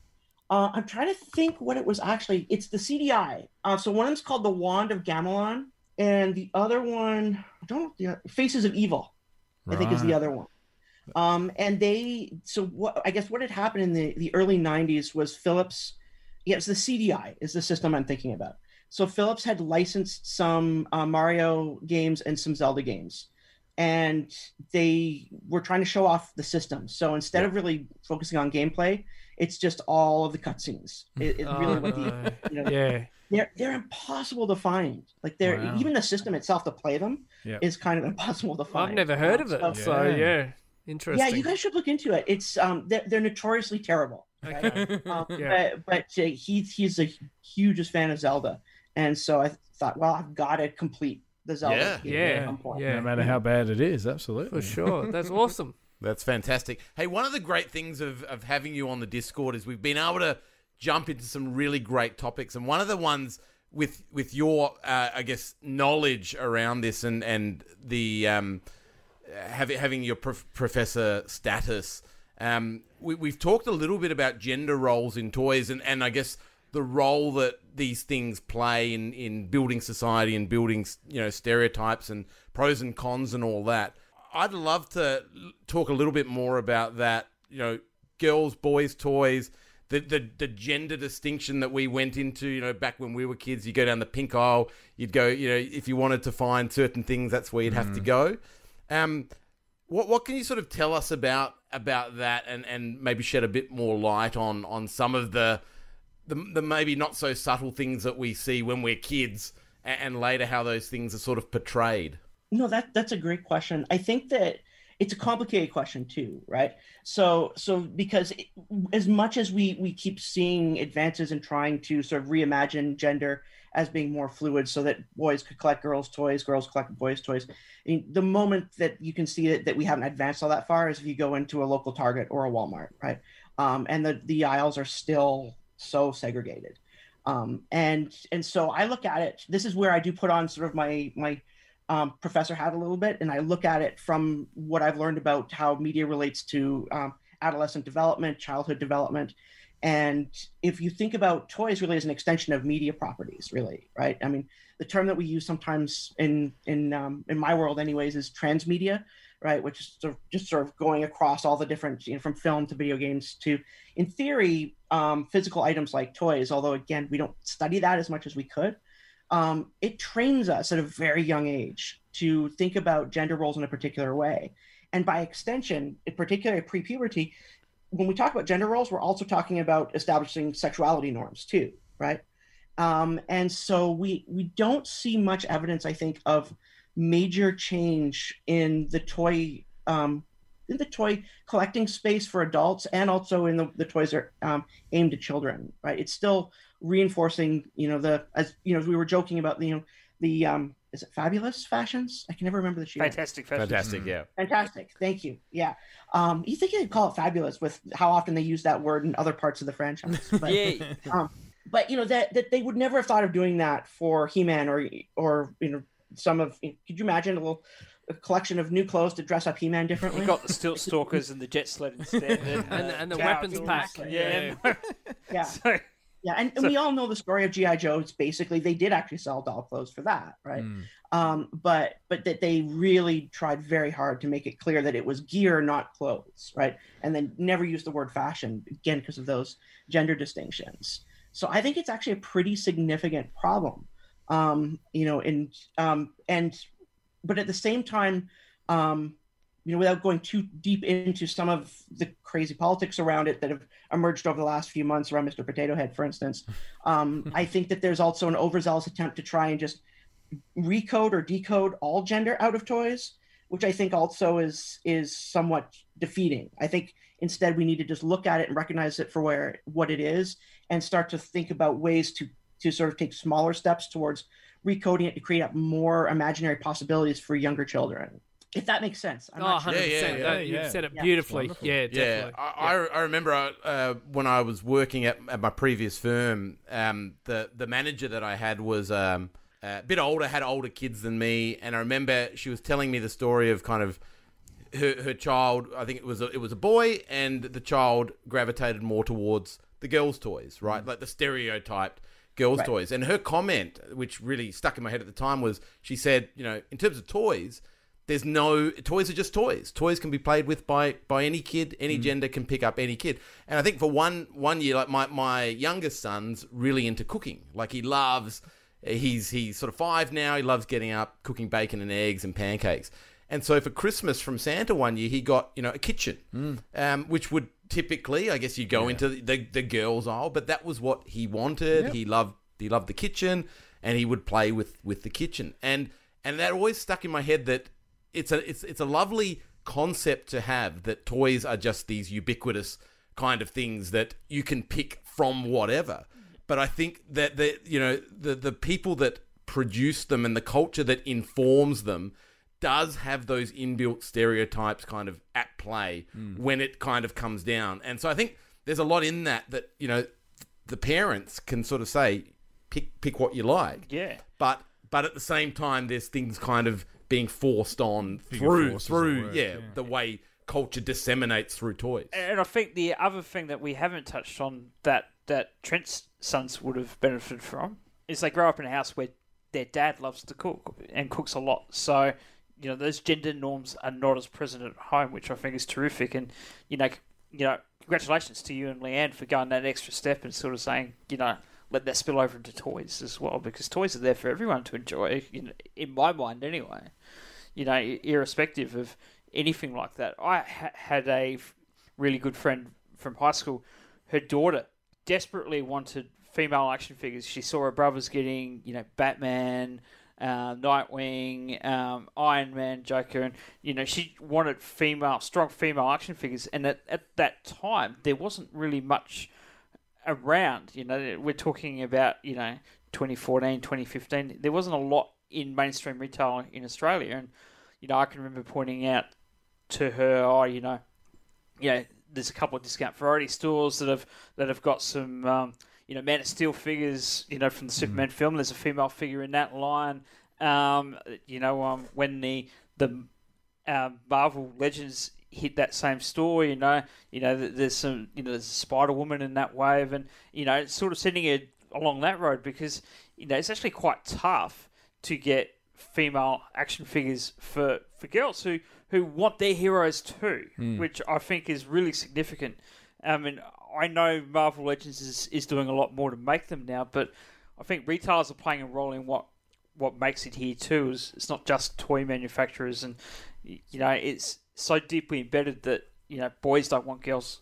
Uh, I'm trying to think what it was actually. It's the CDI. Uh, so one of them's called the Wand of Gamelon, and the other one, I don't know, Faces of Evil, I think is the other one. Um, and they, so what? I guess what had happened in the the early '90s was Philips. Yeah, it's the CDI is the system I'm thinking about. So Philips had licensed some uh, Mario games and some Zelda games, and they were trying to show off the system. So instead of really focusing on gameplay, it's just all of the cutscenes. It, it [laughs] really Oh, what the no. you know, Yeah. they're they're impossible to find. Like they're Wow. even the system itself to play them Yep. is kind of [laughs] impossible to find. I've never heard of it. So- So, Yeah. Yeah. Interesting. yeah, you guys should look into it. It's um they're, they're notoriously terrible. right? Okay. [laughs] Um, Yeah. But, but uh, he's he's a hugest fan of Zelda, and so I thought, well, I've got to complete the Zelda. Yeah. game Yeah, at some point. yeah. No matter how bad it is, absolutely. For sure. That's awesome. [laughs] That's fantastic. Hey, one of the great things of, of having you on the Discord is we've been able to jump into some really great topics, and one of the ones with with your uh, I guess knowledge around this and and the um, having having your prof- professor status. Um, we, we've talked a little bit about gender roles in toys, and, and I guess the role that these things play in, in building society and building you know stereotypes and pros and cons and all that. I'd love to talk a little bit more about that. You know, girls, boys, toys. The, the, the gender distinction that we went into, you know, back when we were kids, you go down the pink aisle, you'd go, you know, if you wanted to find certain things, that's where you'd have to go. Um, what what can you sort of tell us about about that, and, and maybe shed a bit more light on on some of the the, the maybe not so subtle things that we see when we're kids, and, and later how those things are sort of portrayed. No, that that's a great question. I think that it's a complicated question too, right? So so because it, as much as we we keep seeing advances in trying to sort of reimagine gender as being more fluid, so that boys could collect girls' toys, girls collect boys' toys. Mean, the moment that you can see that, that we haven't advanced all that far is if you go into a local Target or a Walmart, right? Um, and the the aisles are still so segregated. Um, and and so I look at it. This is where I do put on sort of my my um, professor hat a little bit, and I look at it from what I've learned about how media relates to um, adolescent development, childhood development, And if you think about toys really as an extension of media properties, really, right? I mean, the term that we use sometimes in in um, in my world, anyways, is transmedia, right? Which is sort of just sort of going across all the different, you know, from film to video games to, in theory, um, physical items like toys. Although again, we don't study that as much as we could. Um, it trains us at a very young age to think about gender roles in a particular way, and by extension, in particular pre-puberty, when we talk about gender roles, we're also talking about establishing sexuality norms too, right? Um, and so we we don't see much evidence, I think, of major change in the toy um, in the toy collecting space for adults, and also in the, the toys are um, aimed at children. Right? It's still reinforcing, you know, the as you know, as we were joking about, you know, the um, is it fabulous fashions? I can never remember the shoe. Fantastic, fashion. Fantastic, yeah. Fantastic. Thank you. Yeah. Um, you think you'd call it fabulous with how often they use that word in other parts of the franchise. But, [laughs] Yeah, um, but you know that that they would never have thought of doing that for He-Man or or you know some of. Could you imagine a little a collection of new clothes to dress up He-Man differently? you got the Stilt Stalkers and the Jet Sled instead, [laughs] and, And- uh, and the weapons Tools. pack. Yeah, yeah, [laughs] so, yeah, and, and we all know the story of GI Joe. It's basically they did actually sell doll clothes for that, right? Mm. um, but but that they really tried very hard to make it clear that it was gear, not clothes, right? And then never used the word fashion again because of those gender distinctions. So I think it's actually a pretty significant problem, um, you know, and um, and but at the same time, um, you know, without going too deep into some of the crazy politics around it that have emerged over the last few months around Mr. Potato Head, for instance, [laughs] um, I think that there's also an overzealous attempt to try and just recode or decode all gender out of toys, which I think also is is somewhat defeating. I think instead we need to just look at it and recognize it for where what it is, and start to think about ways to to sort of take smaller steps towards recoding it to create up more imaginary possibilities for younger children. If that makes sense. I'm Oh, sure. 100%. Yeah, yeah, That- yeah. You've said it beautifully. Yeah, Yeah, definitely. I, I, I remember uh, uh, when I was working at, at my previous firm, um, the the manager that I had was um, a bit older, had older kids than me, and I remember she was telling me the story of kind of her, her child. I think it was a, it was a boy, and the child gravitated more towards the girls' toys, right? Like the stereotyped girls' Right. toys. And her comment, which really stuck in my head at the time, was she said, you know, in terms of toys there's no toys are just toys. Toys can be played with by by any kid, any gender can pick up any kid. And I think for one one year, like my my youngest son's really into cooking. Like he loves. He's he's sort of five now. He loves getting up, cooking bacon and eggs and pancakes. And so for Christmas from Santa one year, he got you know a kitchen, um, which would typically, I guess, you go into the the girls' aisle, but that was what he wanted. He loved he loved the kitchen, and he would play with with the kitchen. And and that always stuck in my head that it's a it's it's a lovely concept to have that toys are just these ubiquitous kind of things that you can pick from whatever. But I think that the you know the the people that produce them and the culture that informs them does have those inbuilt stereotypes kind of at play hmm. when it kind of comes down. And so I think there's a lot in that that you know the parents can sort of say pick pick what you like yeah. but but at the same time there's things kind of being forced on through force the through word, yeah, yeah. the way culture disseminates through toys And I think the other thing that we haven't touched on that that Trent's sons would have benefited from is they grow up in a house where their dad loves to cook and cooks a lot. So, you know, those gender norms are not as present at home, which I think is terrific. And you know, you know, congratulations to you and Leanne for going that extra step and sort of saying, you know, let that spill over into toys as well, because toys are there for everyone to enjoy. You know, in my mind, anyway. You know, irrespective of anything like that. I ha- had a really good friend from high school. Her daughter desperately wanted female action figures. She saw her brothers getting, you know, Batman, uh, Nightwing, um, Iron Man, Joker, and you know she wanted female, strong female action figures. And at, at that time, there wasn't really much around. You know, we're talking about you know 2014, 2015. There wasn't a lot in mainstream retail in Australia, and you know I can remember pointing out to her, oh, you know, you know, there's a couple of discount variety stores that have that have got some, um, you know, Man of Steel figures, you know, from the Superman film. There's a female figure in that line. Um, you know, um, when the the um, Marvel Legends hit that same store. You know, you know, there's some, you know, there's a Spider Woman in that wave, and you know, it's sort of sending it along that road because you know it's actually quite tough to get female action figures for for girls who who want their heroes too, hmm. which I think is really significant. I mean, I know Marvel Legends is, is doing a lot more to make them now, but I think retailers are playing a role in what what makes it here too. Is it's not just toy manufacturers, and you know it's so deeply embedded that you know boys don't want girls,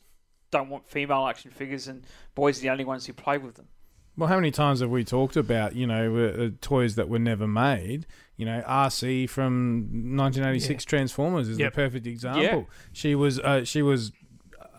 don't want female action figures, and boys are the only ones who play with them. Well, how many times have we talked about you know uh, uh, toys that were never made? You know, Arcee from 1986 Transformers is Yep. the perfect example. She was uh, she was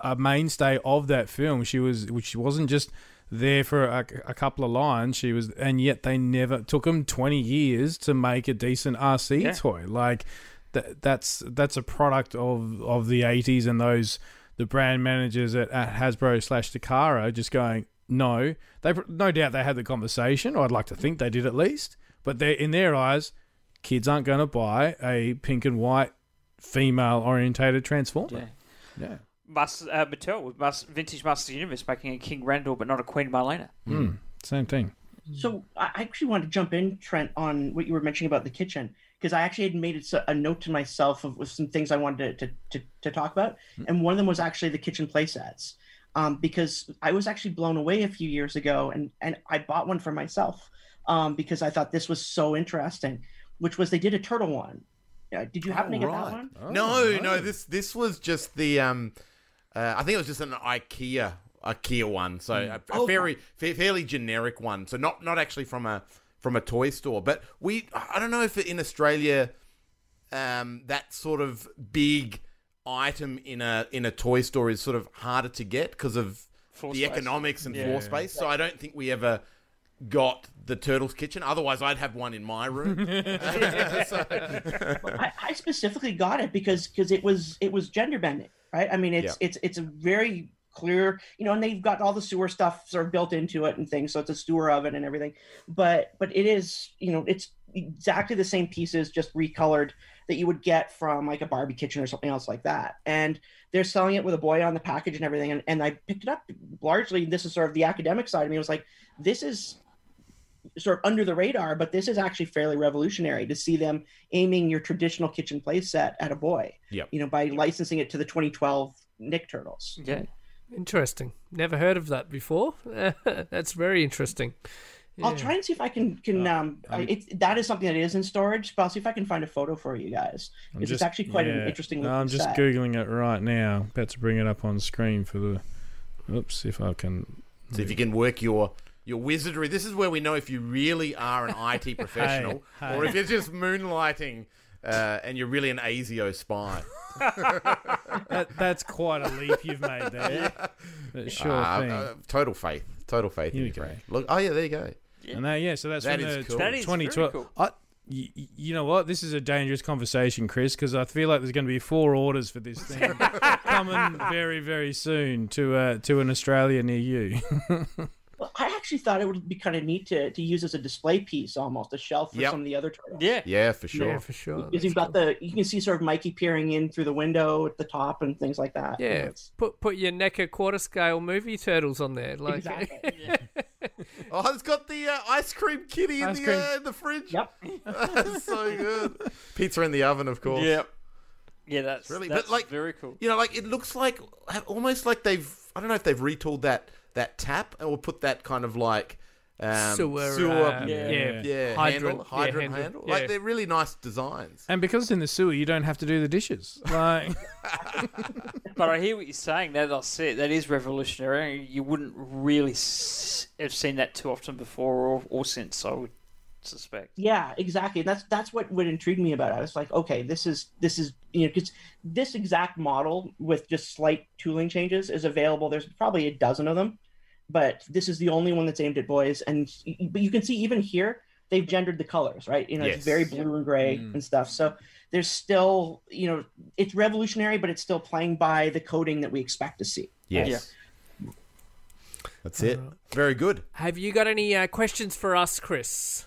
a mainstay of that film. She was which she wasn't just there for a, a couple of lines. She was, and yet they never took them 20 years to make a decent Arcee Yeah. toy. Like that that's that's a product of of the 80s and those the brand managers at, at Hasbro slash Takara just going no. They no doubt they had the conversation. Or I'd like to think they did at least. But they in their eyes kids aren't going to buy a pink and white female orientated transformer. Yeah. Mas- uh, Mattel with Mas- Vintage Masters Universe making a King Randor but not a Queen Marlena. Mm, same thing. So I I actually wanted to jump in, Trent, on what you were mentioning about the kitchen because I actually had made it a note to myself of, of some things I wanted to, to, to, to talk about, and one of them was actually the kitchen playsets. Um, because I was actually blown away a few years ago, and and I bought one for myself um, because I thought this was so interesting. Which was they did a turtle one. Uh, did you happen to get that one? no, no, this this was just the um, uh, I think it was just an IKEA IKEA one, so a, a Oh, very fa- fairly generic one. So not not actually from a from a toy store, but we I don't know if in Australia um, that sort of big item in a in a toy store is sort of harder to get because of Floor the space. economics and Yeah. floor space. So I don't think we ever got the turtles kitchen. Otherwise, I'd have one in my room. [laughs] [laughs] So- I, I specifically got it because because it was it was gender bending, right? I mean, it's it's it's a very clear, you know, and they've got all the sewer stuff sort of built into it and things, so it's a sewer oven and everything. But but it is, you know, it's exactly the same pieces, just recolored that you would get from like a Barbie kitchen or something else like that. And they're selling it with a boy on the package and everything. And, and I picked it up largely. This is sort of the academic side of me. It was like, this is sort of under the radar, but this is actually fairly revolutionary to see them aiming your traditional kitchen play set at a boy. Yep. You know, by licensing it to the 2012 Nick Turtles. Yeah. Interesting. Never heard of that before. [laughs] That's very interesting. I'll try and see if I can can um. I it, that is something that is in storage, but I'll see if I can find a photo for you guys. I'm Because it's just- actually quite yeah. an interesting. No, I'm just set. googling it right now. About to bring it up on screen for the. Oops, if I can. So if you can work your your wizardry, this is where we know if you really are an IT [laughs] professional hey. or if you're just moonlighting uh, and you're really an ASIO spy. [laughs] That, that's quite a leap you've made there. But Sure Uh, thing. uh, total faith, total faith. Here in we you, go. Look, oh yeah, there you go. and that, yeah, so that's That from the cool. That is very 2012. cool. I, y- y- you know what? This is a dangerous conversation, Chris, because I feel like there's going to be four orders for this thing [laughs] coming very, very soon to uh, to an Australia near you. [laughs] Well, I actually thought it would be kind of neat to, to use as a display piece, almost a shelf for Yep. some of the other turtles. Yeah. Yeah, for sure. Yeah, for sure. Because you've got the you can see sort of Mikey peering in through the window at the top and things like that. You know, Yeah, put put your NECA quarter scale movie turtles on there. Like, exactly. [laughs] Oh, it's got the uh, ice cream kitty in the. Uh, in the fridge. Yep. [laughs] That's so good. [laughs] Pizza in the oven, of course. Yeah. Yeah, that's Really, really but, like- very cool. You know, like it looks like almost like they've. I don't know if they've retooled that that tap or put that kind of like um, Sewer, sewer uh, yeah. yeah, yeah, hydrant, handle, yeah, hydrant handle, handle. yeah. Like they're really nice designs. and because it's in the sewer, you don't have to do the dishes. Like, [laughs] But I hear what you're saying. That I see it. That is revolutionary. You wouldn't really s- have seen that too often before or, or since. I would suspect. Yeah, exactly. That's that's what would intrigue me about it. I was like, okay, this is this is you know because this exact model with just slight tooling changes is available. There's probably a dozen of them, but this is the only one that's aimed at boys. And but you can see even here they've gendered the colors, right? You know, Yes. it's very blue and gray and stuff. So there's still you know it's revolutionary, but it's still playing by the coding that we expect to see. Yes. That's it. Very good. Have you got any uh, questions for us, Chris?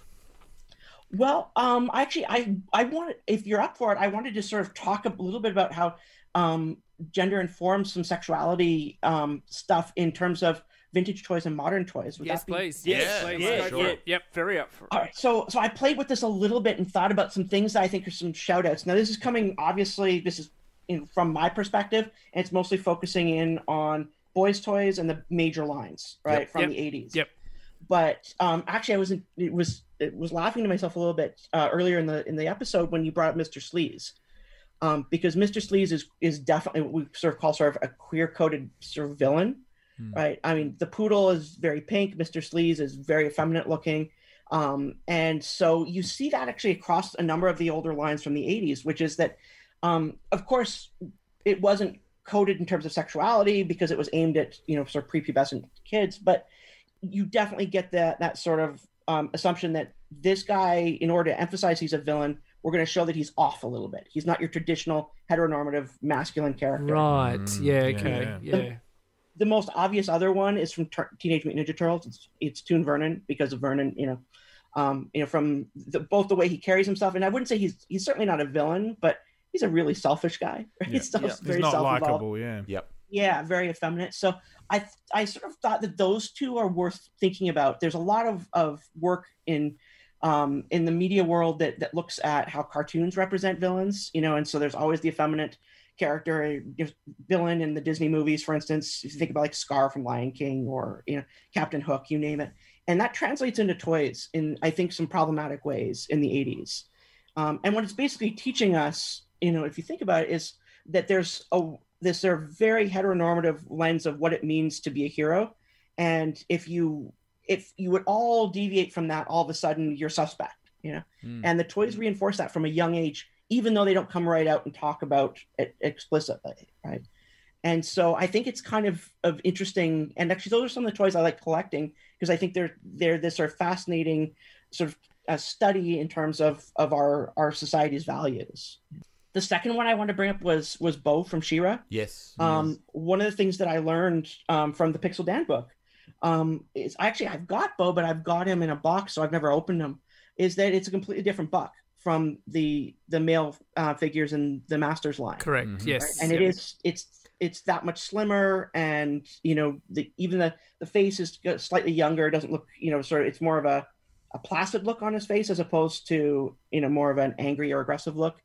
Well, um, actually, I I wanted if you're up for it, I wanted to sort of talk a little bit about how um, gender informs some sexuality um, stuff in terms of vintage toys and modern toys. Would Yes, that be- please. Yeah, Yes, please. Yeah, Go for yeah, yep, very up for All right, so so I played with this a little bit and thought about some things that I think are some shout outs. Now this is coming obviously this is in, from my perspective and it's mostly focusing in on boys toys and the major lines, right, Yep. from Yep. the 80s. Yep. But um actually I was in, it was it was laughing to myself a little bit uh, earlier in the in the episode when you brought up Mr. Sleaze. Um, because Mr. Sleaze is is definitely what we sort of call sort of a queer coded sort of villain right? I mean, the poodle is very pink. Mr. Sleaze is very effeminate looking. Um, and so you see that actually across a number of the older lines from the 80s, which is that, um, of course, it wasn't coded in terms of sexuality because it was aimed at, you know, sort of prepubescent kids, but you definitely get that, that sort of um, assumption that this guy, in order to emphasize he's a villain, we're going to show that he's off a little bit. He's not your traditional heteronormative masculine character Right. Mm, yeah. yeah, Okay. yeah. Yeah. the most obvious other one is from Tur- Teenage Mutant Ninja Turtles. It's, it's Toon Vernon because of Vernon, you know, um, you know, from the, both the way he carries himself, and I wouldn't say he's he's certainly not a villain, but he's a really selfish guy. [laughs] Right? Yeah. Self- Yeah. He's very not self-involved. likable, yeah. Yep. Yeah, very effeminate. So I I sort of thought that those two are worth thinking about. There's a lot of, of work in um, in the media world that that looks at how cartoons represent villains, you know, and so there's always the effeminate character a villain in the Disney movies, for instance. If you think about like Scar from Lion King or you know Captain Hook, you name it, and that translates into toys in I think some problematic ways in the 80s. Um, and what it's basically teaching us, you know, if you think about it, is that there's a this sort of very heteronormative lens of what it means to be a hero, and if you if you would all deviate from that, all of a sudden you're suspect, you know. Mm. And the toys reinforce that from a young age, even though they don't come right out and talk about it explicitly, right? And so I think it's kind of of interesting, and actually those are some of the toys I like collecting because I think they're they're this sort of fascinating sort of a study in terms of of our our society's values. The second one I want to bring up was was Bow from She-Ra. Yes. Um, one of the things that I learned um, from the Pixel Dan book um, is actually I've got Bow, but I've got him in a box, so I've never opened him. Is that it's a completely different buck from the the male uh, figures in the Masters line, Correct. Mhm. Yes. and it is it's it's that much slimmer, and you know the even the the face is slightly younger. It doesn't look you know sort of it's more of a a placid look on his face as opposed to you know more of an angry or aggressive look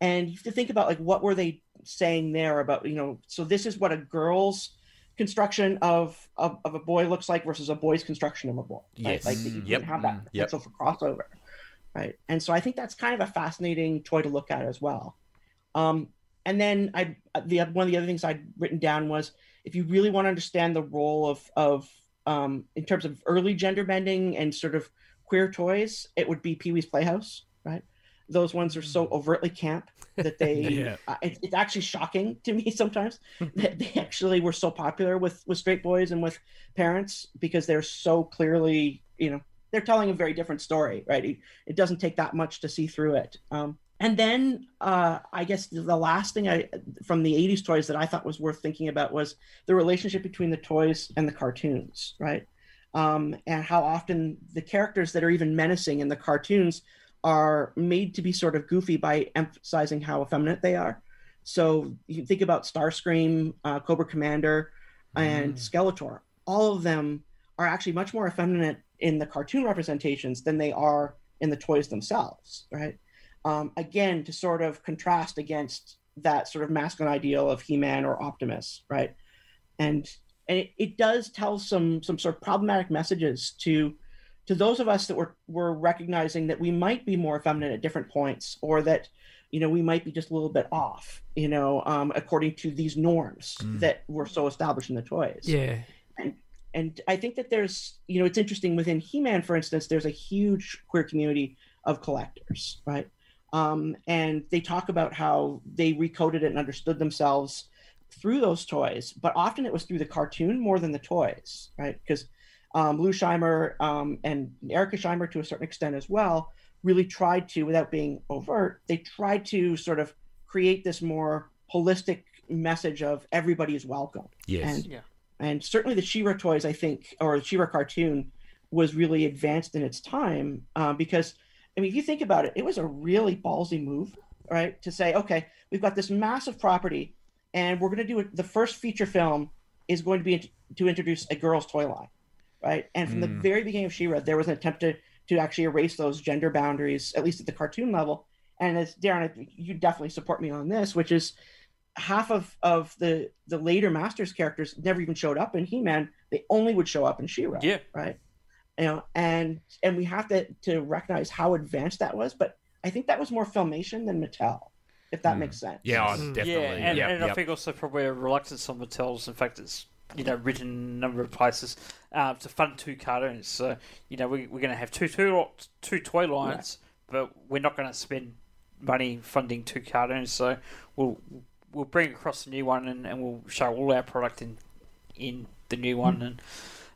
and you have to think about like what were they saying there about you know so this is what a girl's construction of of, of a boy looks like versus a boy's construction of a boy right? Yes. like that you Yep. can have that Mm. Yep. for crossover right. And so i think that's kind of a fascinating toy to look at as well. Um and then i the one of the other things i'd written down was if you really want to understand the role of of um in terms of early gender bending and sort of queer toys it would be pee-wee's playhouse right? Those ones are so overtly camp that they [laughs] Yeah. uh, it, it's actually shocking to me sometimes [laughs] that they actually were so popular with with straight boys and with parents because they're so clearly you know they're telling a very different story right it, it doesn't take that much to see through it um, and then uh, i guess the, last thing i from the 80s toys that i thought was worth thinking about was the relationship between the toys and the cartoons right um, and how often the characters that are even menacing in the cartoons are made to be sort of goofy by emphasizing how effeminate they are. So you think about Starscream, uh, Cobra Commander, and Skeletor. All of them are actually much more effeminate in the cartoon representations than they are in the toys themselves, right? Um, again, to sort of contrast against that sort of masculine ideal of He-Man or Optimus, right? And and it, it does tell some some sort of problematic messages to to those of us that were were recognizing that we might be more feminine at different points or that you know we might be just a little bit off you know um, according to these norms Mm. that were so established in the toys Yeah. and i think that there's you know it's interesting within he-man for instance there's a huge queer community of collectors right um, and they talk about how they recoded it and understood themselves through those toys but often it was through the cartoon more than the toys right because um, lou scheimer um, and erica scheimer to a certain extent as well really tried to without being overt they tried to sort of create this more holistic message of everybody is welcome Yes. and Yeah. And certainly the She-Ra toys, I think, or the She-Ra cartoon, was really advanced in its time uh, because, I mean, if you think about it, it was a really ballsy move, right? To say, okay, we've got this massive property, and we're going to do it. The first feature film is going to be to introduce a girls' toy line, right? And from the very beginning of She-Ra, there was an attempt to to actually erase those gender boundaries, at least at the cartoon level. And as Darren, you definitely support me on this, which is half of of the the later Masters characters never even showed up in He-Man. They only would show up in She-Ra. Yeah. Right. You know, and and we have to to recognize how advanced that was, but I think that was more filmation than Mattel, if that makes sense. Yeah, oh, definitely. Yeah, and, Yep, and I yep. think also probably a reluctance on Mattel's. In fact, it's you know written in a number of places uh, to fund two cartoons. So you know we, we're going to have two two two toy lines, but we're not going to spend money funding two cartoons. So we'll we'll bring across the new one and, and we'll show all our product in in the new one and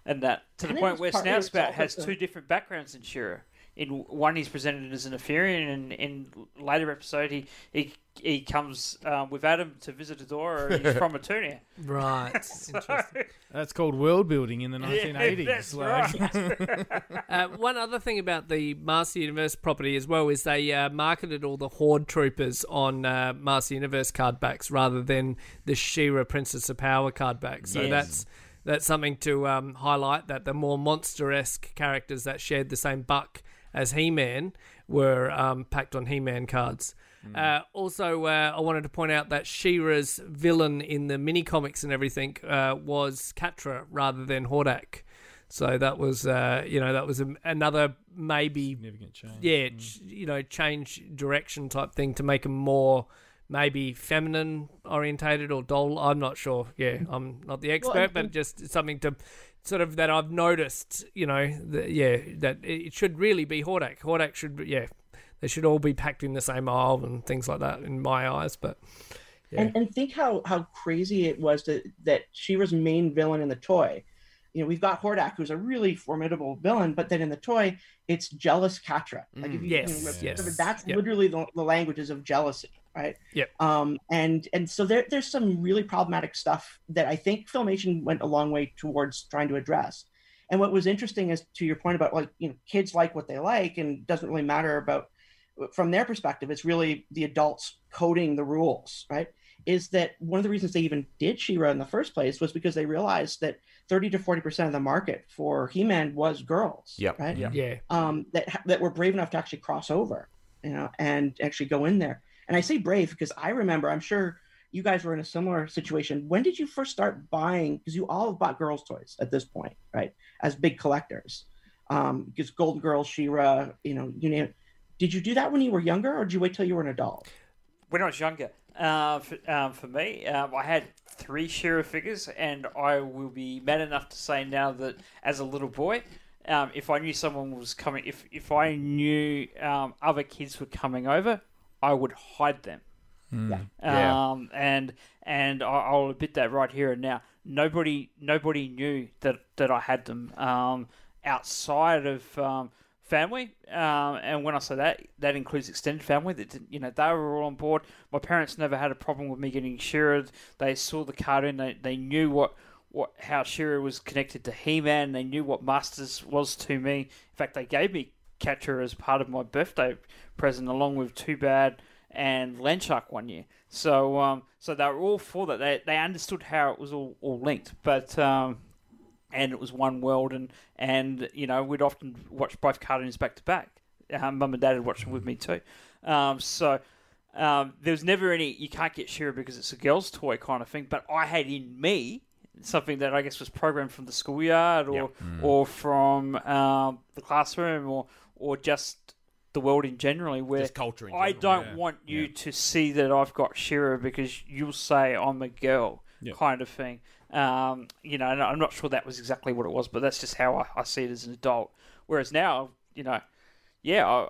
and that to the And it point where Snoutspout has two different backgrounds in She-Ra. In one, he's presented as an Etherian, and in later episode, he he, he comes um, with Adam to visit Adora, and he's [laughs] from Eternia. Right. [laughs] Interesting. That's called world building in the Yeah, 1980s. that's like- right. [laughs] Uh, one other thing about the Master Universe property as well is they uh, marketed all the Horde troopers on uh, Master Universe card backs rather than the She-Ra Princess of Power card backs. So Yes. that's that's something to um, highlight that the more monster esque characters that shared the same buck as He Man were um, packed on He Man cards. Uh, also, uh, I wanted to point out that She-Ra's villain in the mini comics and everything uh, was Catra rather than Hordak. So that was, uh, you know, that was a, another maybe, Significant change. yeah, ch- you know, change direction type thing to make him more maybe feminine orientated or doll. I'm not sure. Yeah, I'm not the expert, and- but just something to sort of that I've noticed. You know, that, yeah, that it should really be Hordak. Hordak should, be, yeah, they should all be packed in the same aisle and things like that in my eyes. But Yeah. And, and think how how crazy it was that that she was main villain in the toy. You know, we've got Hordak, who's a really formidable villain, but then in the toy, it's jealous Catra. Like if you, mm. Yes, you know, yes. that's Yep. literally the, the languages of jealousy, right? Yep. Um, and and so there there's some really problematic stuff that I think Filmation went a long way towards trying to address. And what was interesting is to your point about like you know kids like what they like and doesn't really matter about from their perspective. It's really the adults coding the rules, right? Is that one of the reasons they even did She-Ra in the first place was because they realized that 30 to 40 percent of the market for He-Man was girls, Yep. right? Yep. yeah, um, that that were brave enough to actually cross over, you know, and actually go in there. And I say brave because I remember, I'm sure you guys were in a similar situation. When did you first start buying? Because you all have bought girls' toys at this point, right? As big collectors, um, because Golden Girls, She-Ra, you know, you name it. Did you do that when you were younger, or did you wait till you were an adult? when I was younger, uh, for, um, for me, um, I had three She-Ra figures, and I will be mad enough to say now that as a little boy, um, if I knew someone was coming, if if I knew um, other kids were coming over, I would hide them. Yeah. Yeah. Um, and and I, I'll admit that right here and now. Nobody nobody knew that that I had them um, outside of um, family. Um, and when I say that, that includes extended family. That didn't- you know they were all on board. My parents never had a problem with me getting She-Ra. They saw the cartoon. They they knew what. What how She-Ra was connected to He Man, they knew what Masters was to me. In fact, they gave me Catra as part of my birthday present, along with Two Bad and Landshark one year. So um, so they were all for that. They they understood how it was all, all linked, but um, and it was one world, and and you know we'd often watch both cartoons back to back. Um, Mum and Dad had watched them with me too. Um, so um, there was never any you can't get She-Ra because it's a girl's toy kind of thing. But I had in me something that I guess was programmed from the schoolyard or or from um, the classroom or or just the world in generally where Just culture in I general, don't yeah. want you to see that I've got She-Ra because you'll say I'm a girl kind of thing. Um, you know, and I'm not sure that was exactly what it was, but that's just how I, I see it as an adult. Whereas now, you know, yeah, I,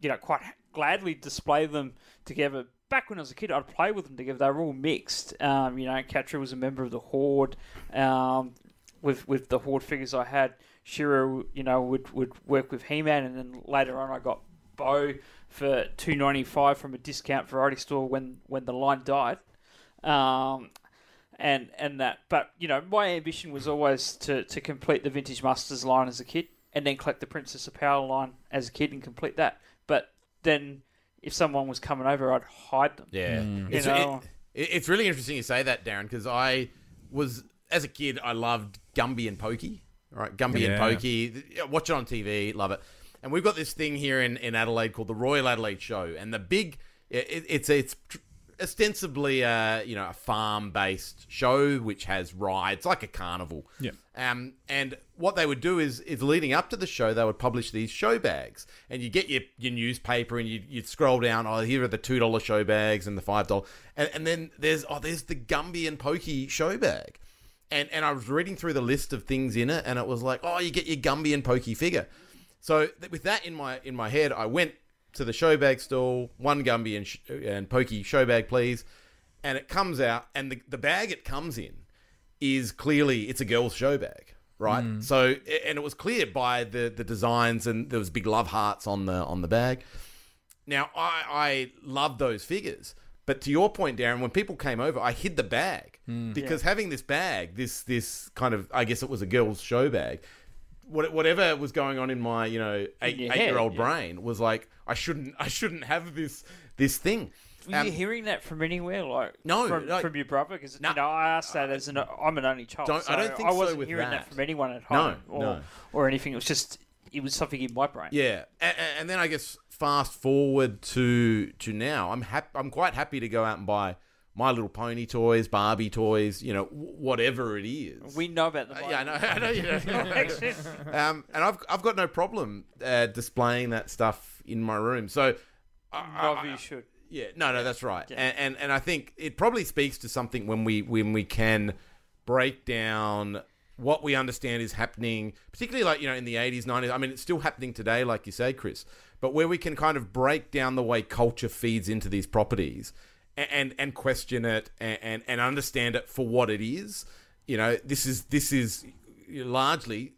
you know, quite gladly display them together. Back when I was a kid, I'd play with them together. They were all mixed. Um, you know, Catra was a member of the Horde. Um, with with the Horde figures I had, She-Ra, you know, would would work with He Man, and then later on I got Bow for two ninety five from a discount variety store when when the line died. Um, and and that. But you know, my ambition was always to to complete the Vintage Masters line as a kid, and then collect the Princess of Power line as a kid and complete that. But then, if someone was coming over, I'd hide them. Yeah. You It's, know, it- It- It's really interesting you say that, Darren, because I was as a kid I loved Gumby and Pokey. All right, Gumby and Pokey. Yeah, Watch it on TV, love it. And we've got this thing here in, in Adelaide called the Royal Adelaide Show, and the big it, it's it's ostensibly a you know a farm based show which has rides like a carnival. Yeah. Um, and what they would do is, is leading up to the show, they would publish these show bags, and you get your, your newspaper, and you you'd scroll down. Oh, here are the two dollar show bags and the five dollar, and, and then there's oh, there's the Gumby and Pokey show bag, and and I was reading through the list of things in it, and it was like, oh, you get your Gumby and Pokey figure. So th- with that in my in my head, I went to the show bag stall, one Gumby and sh- and Pokey show bag, please, and it comes out, and the the bag it comes in is clearly it's a girl's show bag, right? Hmm. So and it was clear by the the designs and there was big love hearts on the on the bag. Now I I love those figures, but to your point, Darren, when people came over, I hid the bag because having this bag, this this kind of I guess it was a girl's show bag. Whatever was going on in my you know eight eight year old yeah. brain was like I shouldn't I shouldn't have this this thing. Were Um, you hearing that from anywhere, like No, from, like- from your brother? Because No. you know, I asked that as an I'm an only child. Don't- so I don't think I wasn't with hearing that. that. from anyone at No, home or no. or anything. It was just it was something in my brain. Yeah, and, and then I guess fast forward to to now, I'm hap- I'm quite happy to go out and buy My Little Pony toys, Barbie toys, you know, w- whatever it is. We know about the. Uh, yeah, I know, [laughs] I know you know. [laughs] um, and I've I've got no problem uh, displaying that stuff in my room. So, I- you should. yeah, no, no, that's right. And, and and I think it probably speaks to something when we when we can break down what we understand is happening, particularly like you know in the eighties, nineties. I mean, it's still happening today, like you say, Chris. But where we can kind of break down the way culture feeds into these properties and and, and question it and, and and understand it for what it is. You know, this is this is largely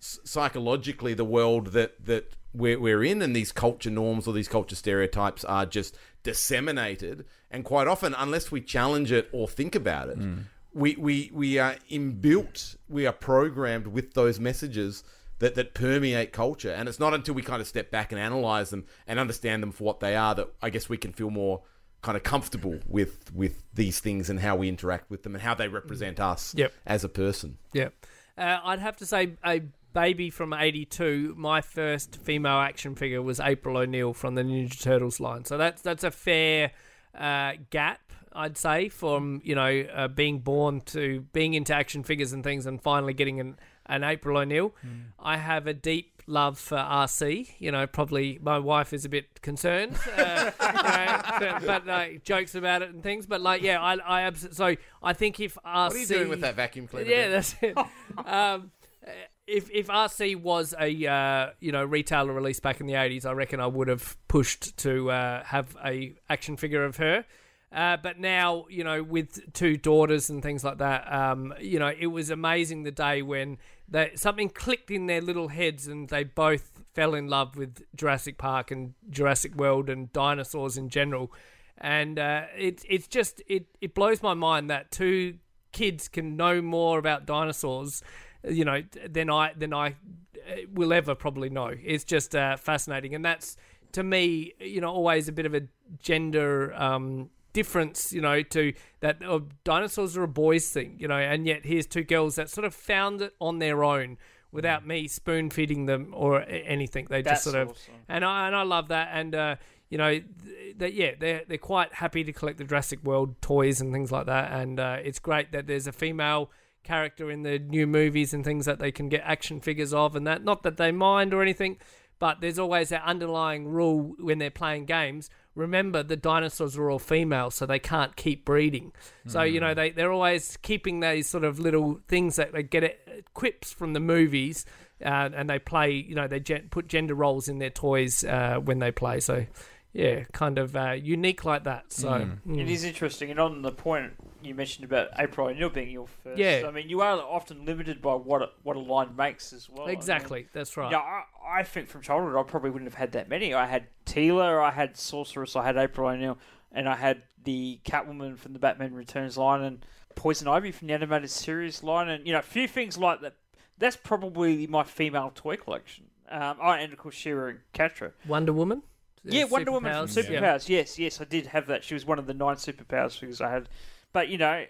psychologically the world that that we're, we're in and these culture norms or these culture stereotypes are just disseminated and quite often unless we challenge it or think about it hmm. we, we we are inbuilt we are programmed with those messages that, that permeate culture and it's not until we kind of step back and analyze them and understand them for what they are that I guess we can feel more kind of comfortable with with these things and how we interact with them and how they represent us Yep. as a person Yeah. Uh, I'd have to say a baby from 82, my first female action figure was April O'Neil from the Ninja Turtles line. So that's that's a fair uh, gap, I'd say, from, you know, uh, being born to being into action figures and things and finally getting an, an April O'Neil. I have a deep love for Arcee. You know, probably my wife is a bit concerned, uh, [laughs] you know, but, but like, jokes about it and things. But like, yeah, I, I absolutely. So I think if Arcee, what are you doing with that vacuum cleaner yeah, Ben? that's it. [laughs] um, if if Arcee was a uh, you know retailer release back in the eighties, I reckon I would have pushed to uh, have a action figure of her. Uh, but now, you know, with two daughters and things like that, um, you know, it was amazing the day when that something clicked in their little heads and they both fell in love with Jurassic Park and Jurassic World and dinosaurs in general. And uh, it, it's just it, it blows my mind that two kids can know more about dinosaurs, you know, than I than I uh, will ever probably know. It's just uh, fascinating, and that's to me, you know, always a bit of a gender um, difference, you know, to that uh, dinosaurs are a boys thing, you know, and yet here's two girls that sort of found it on their own without me spoon feeding them or anything. They just sort of, awesome. and I and I love that, and uh, you know, th- that yeah, they're they're quite happy to collect the Jurassic World toys and things like that, and uh, it's great that there's a female character in the new movies and things that they can get action figures of, and that not that they mind or anything, but there's always that underlying rule when they're playing games. Remember, the dinosaurs are all female, so they can't keep breeding. So you know they they're always keeping these sort of little things that they get it, quips from the movies, uh, and they play. You know they gen- put gender roles in their toys uh, when they play. So yeah, kind of uh, unique like that. So mm. It is interesting, and on the point you mentioned about April O'Neil being your first. Yeah. I mean, you are often limited by what a, what a line makes as well. I mean, exactly that's right. Yeah, I, I think from childhood I probably wouldn't have had that many. I had Teela, I had Sorceress, I had April O'Neil, and I had the Catwoman from the Batman Returns line, and Poison Ivy from the animated series line, and you know a few things like that. That's probably my female toy collection. Um, oh, and of course She-Ra and Catra. Wonder Woman. Yeah, Wonder Woman from superpowers. Yeah. Superpowers. Yes, yes, I did have that. She was one of the nine superpowers figures I had, but you know,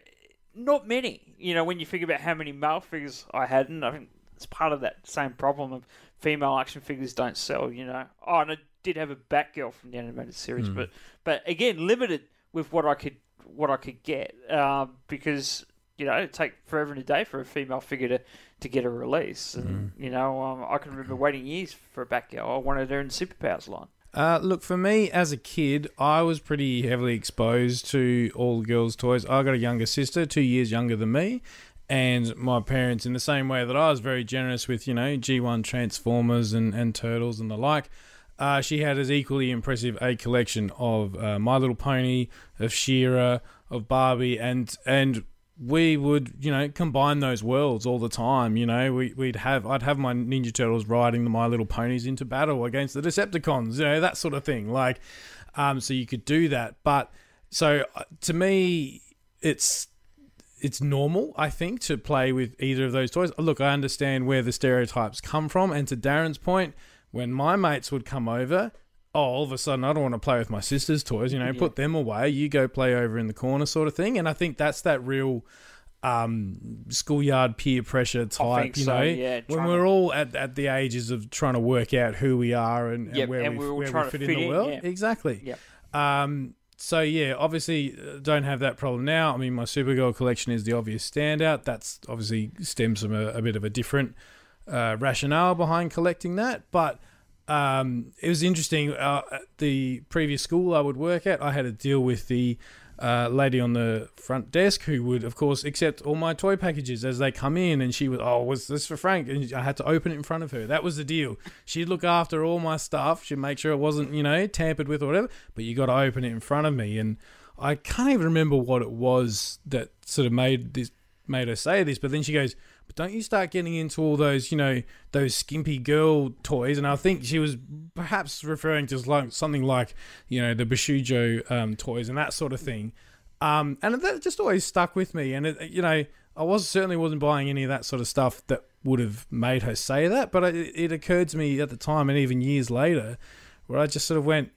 not many. You know, when you think about how many male figures I had, and I think it's part of that same problem of female action figures don't sell. You know, oh, and I did have a Batgirl from the animated series, but but again, limited with what I could what I could get um, because you know it'd take forever and a day for a female figure to, to get a release, and you know um, I can remember waiting years for a Batgirl. I wanted her in the Superpowers line. Uh, look, for me as a kid, I was pretty heavily exposed to all the girls' toys. I got a younger sister, two years younger than me, and my parents, in the same way that I was very generous with, you know, G1 Transformers and, and Turtles and the like, uh, she had as equally impressive a collection of uh, My Little Pony, of She-Ra, of Barbie, and and we would you know combine those worlds all the time. You know, we, we'd have I'd have my Ninja Turtles riding the My Little Ponies into battle against the Decepticons. You know that sort of thing. Like, um, so you could do that. But so uh, to me, it's it's normal, I think, to play with either of those toys. Look, I understand where the stereotypes come from, and to Darren's point, when my mates would come over, oh, all of a sudden I don't want to play with my sister's toys. You know, put them away. You go play over in the corner, sort of thing. And I think that's that real um, schoolyard peer pressure type. you so, know, yeah, when we're to- all at, at the ages of trying to work out who we are and, and Yep, where, and we, where we fit, fit in the world. yeah. Exactly. Yep. Um, so yeah, obviously uh, don't have that problem now. I mean, my Supergirl collection is the obvious standout. That's obviously stems from a, a bit of a different uh, rationale behind collecting that, but. Um, it was interesting. Uh, the previous school I would work at, I had to deal with the uh, lady on the front desk who would, of course, accept all my toy packages as they come in. And she would, oh, was this for Frank? And I had to open it in front of her. That was the deal. She'd look after all my stuff. She'd make sure it wasn't, you know, tampered with or whatever. But you got to open it in front of me. And I can't even remember what it was that sort of made this made her say this. But then she goes, but don't you start getting into all those, you know, those skimpy girl toys? And I think she was perhaps referring to like something like, you know, the Bishoujo um, toys and that sort of thing. Um, and that just always stuck with me. And it, you know, I was certainly wasn't buying any of that sort of stuff that would have made her say that. But it, it occurred to me at the time, and even years later, where I just sort of went,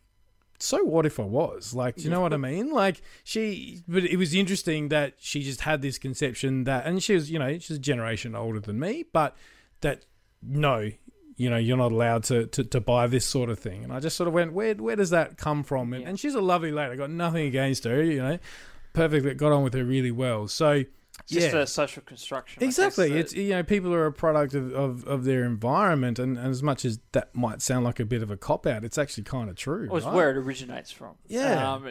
so what if I was? Like, do you know what I [laughs] mean? Like she, but it was interesting that she just had this conception that, and she was, you know, she's a generation older than me, but that no, you know, you're not allowed to, to, to buy this sort of thing. And I just sort of went, where where does that come from? And, and she's a lovely lady. I got nothing against her, you know, perfectly got on with her really well. So It's just yeah. a social construction. Exactly. It's you know people are a product of, of, of their environment, and, and as much as that might sound like a bit of a cop out, it's actually kind of true. Well, it's right? where it originates from. Yeah. Um,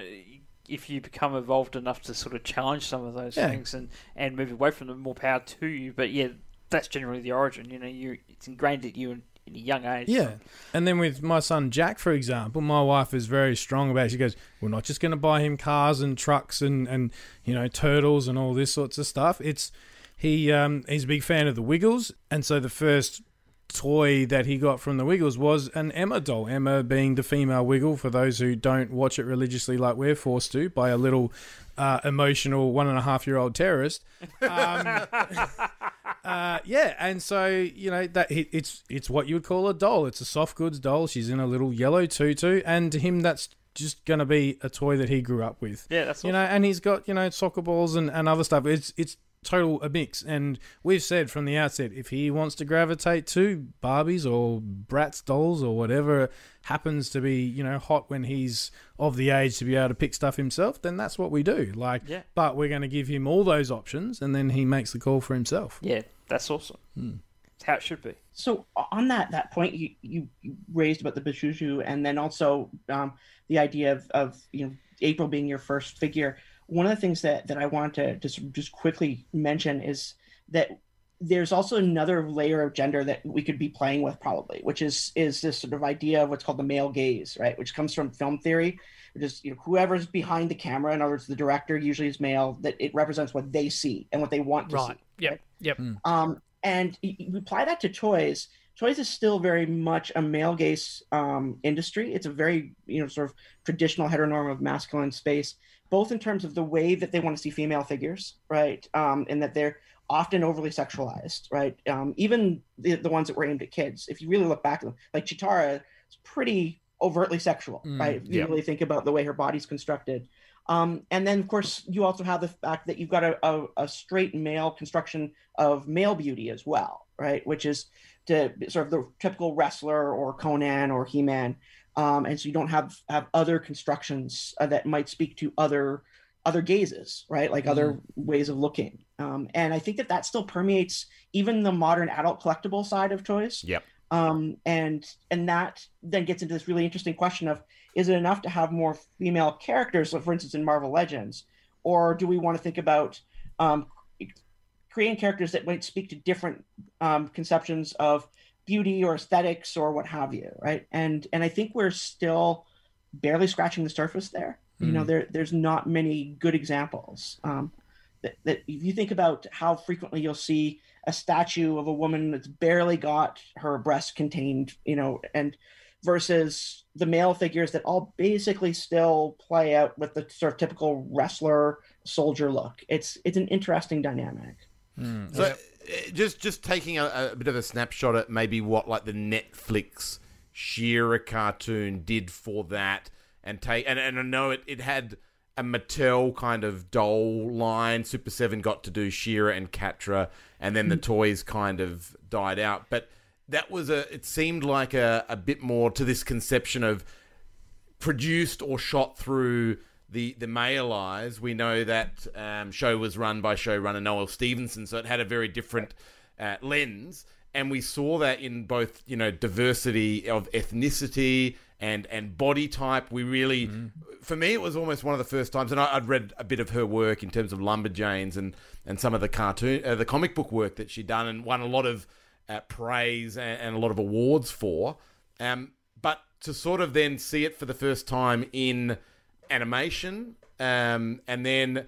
if you become evolved enough to sort of challenge some of those Yeah. things and, and move away from them, more power to you. But yeah, that's generally the origin. You know, you it's ingrained at you in, in a young age. Yeah. And then with my son Jack, for example, my wife is very strong about it. She goes, We're not just going to buy him cars and trucks and, and, you know, turtles and all this sorts of stuff. It's, he, um, he's a big fan of the Wiggles. And so the first toy that he got from the Wiggles was an Emma doll. Emma being the female Wiggle, for those who don't watch it religiously like we're forced to, by a little uh, emotional one and a half year old terrorist. Um, [laughs] uh, yeah, and so you know that it, it's it's what you would call a doll. It's a soft goods doll. She's in a little yellow tutu, and to him, that's just going to be a toy that he grew up with. Yeah, that's you know, and he's got you know soccer balls and, and other stuff. It's it's total a mix, and we've said from the outset if he wants to gravitate to Barbies or Bratz dolls or whatever happens to be you know hot when he's of the age to be able to pick stuff himself, then that's what we do. Like, Yeah. but we're going to give him all those options, and then he makes the call for himself. Yeah, that's awesome. Hmm. It's how it should be. So on that that point you, you you raised about the Bishoujo and then also um, the idea of, of you know April being your first figure. One of the things that, that I want to just just quickly mention is that there's also another layer of gender that we could be playing with probably, which is is this sort of idea of what's called the male gaze, right? Which comes from film theory, which is you know whoever's behind the camera, in other words, the director usually is male, that it represents what they see and what they want to see. Right. Yep. Yep. Um, and y- y- we apply that to toys. Toys is still very much a male gaze um, industry. It's a very you know sort of traditional heteronormative masculine space, both in terms of the way that they want to see female figures, right, um, and that they're often overly sexualized, right. Um, even the, the ones that were aimed at kids. If you really look back at them, like Chitara, is pretty overtly sexual, right? If you yeah. really think about the way her body's constructed. Um, and then, of course, you also have the fact that you've got a, a, a straight male construction of male beauty as well, right? Which is to sort of the typical wrestler or Conan or He-Man, um, and so you don't have have other constructions uh, that might speak to other other gazes, right? Like other ways of looking. Um, and I think that that still permeates even the modern adult collectible side of toys Yep. um, and and that then gets into this really interesting question of is it enough to have more female characters so for instance in marvel legends or do we want to think about um, creating characters that might speak to different um, conceptions of beauty or aesthetics or what have you right and and i think we're still barely scratching the surface there you know there there's not many good examples um, that, that if you think about how frequently you'll see a statue of a woman that's barely got her breast contained, you know, and versus the male figures that all basically still play out with the sort of typical wrestler soldier look. It's it's an interesting dynamic. So uh, just just taking a, a bit of a snapshot at maybe what like the Netflix She-Ra cartoon did for that, and take and, and I know it, it had a Mattel kind of doll line. Super Seven got to do She-Ra and Catra, and then the mm. toys kind of died out. But that was a it seemed like a, a bit more to this conception of produced or shot through the the male eyes. We know that um, show was run by showrunner Noelle Stevenson, so it had a very different uh, lens, and we saw that in both you know diversity of ethnicity and and body type. We really, for me, it was almost one of the first times, and I, I'd read a bit of her work in terms of Lumberjanes and and some of the cartoon, uh, the comic book work that she'd done, and won a lot of uh, praise and, and a lot of awards for. Um, but to sort of then see it for the first time in animation, um, and then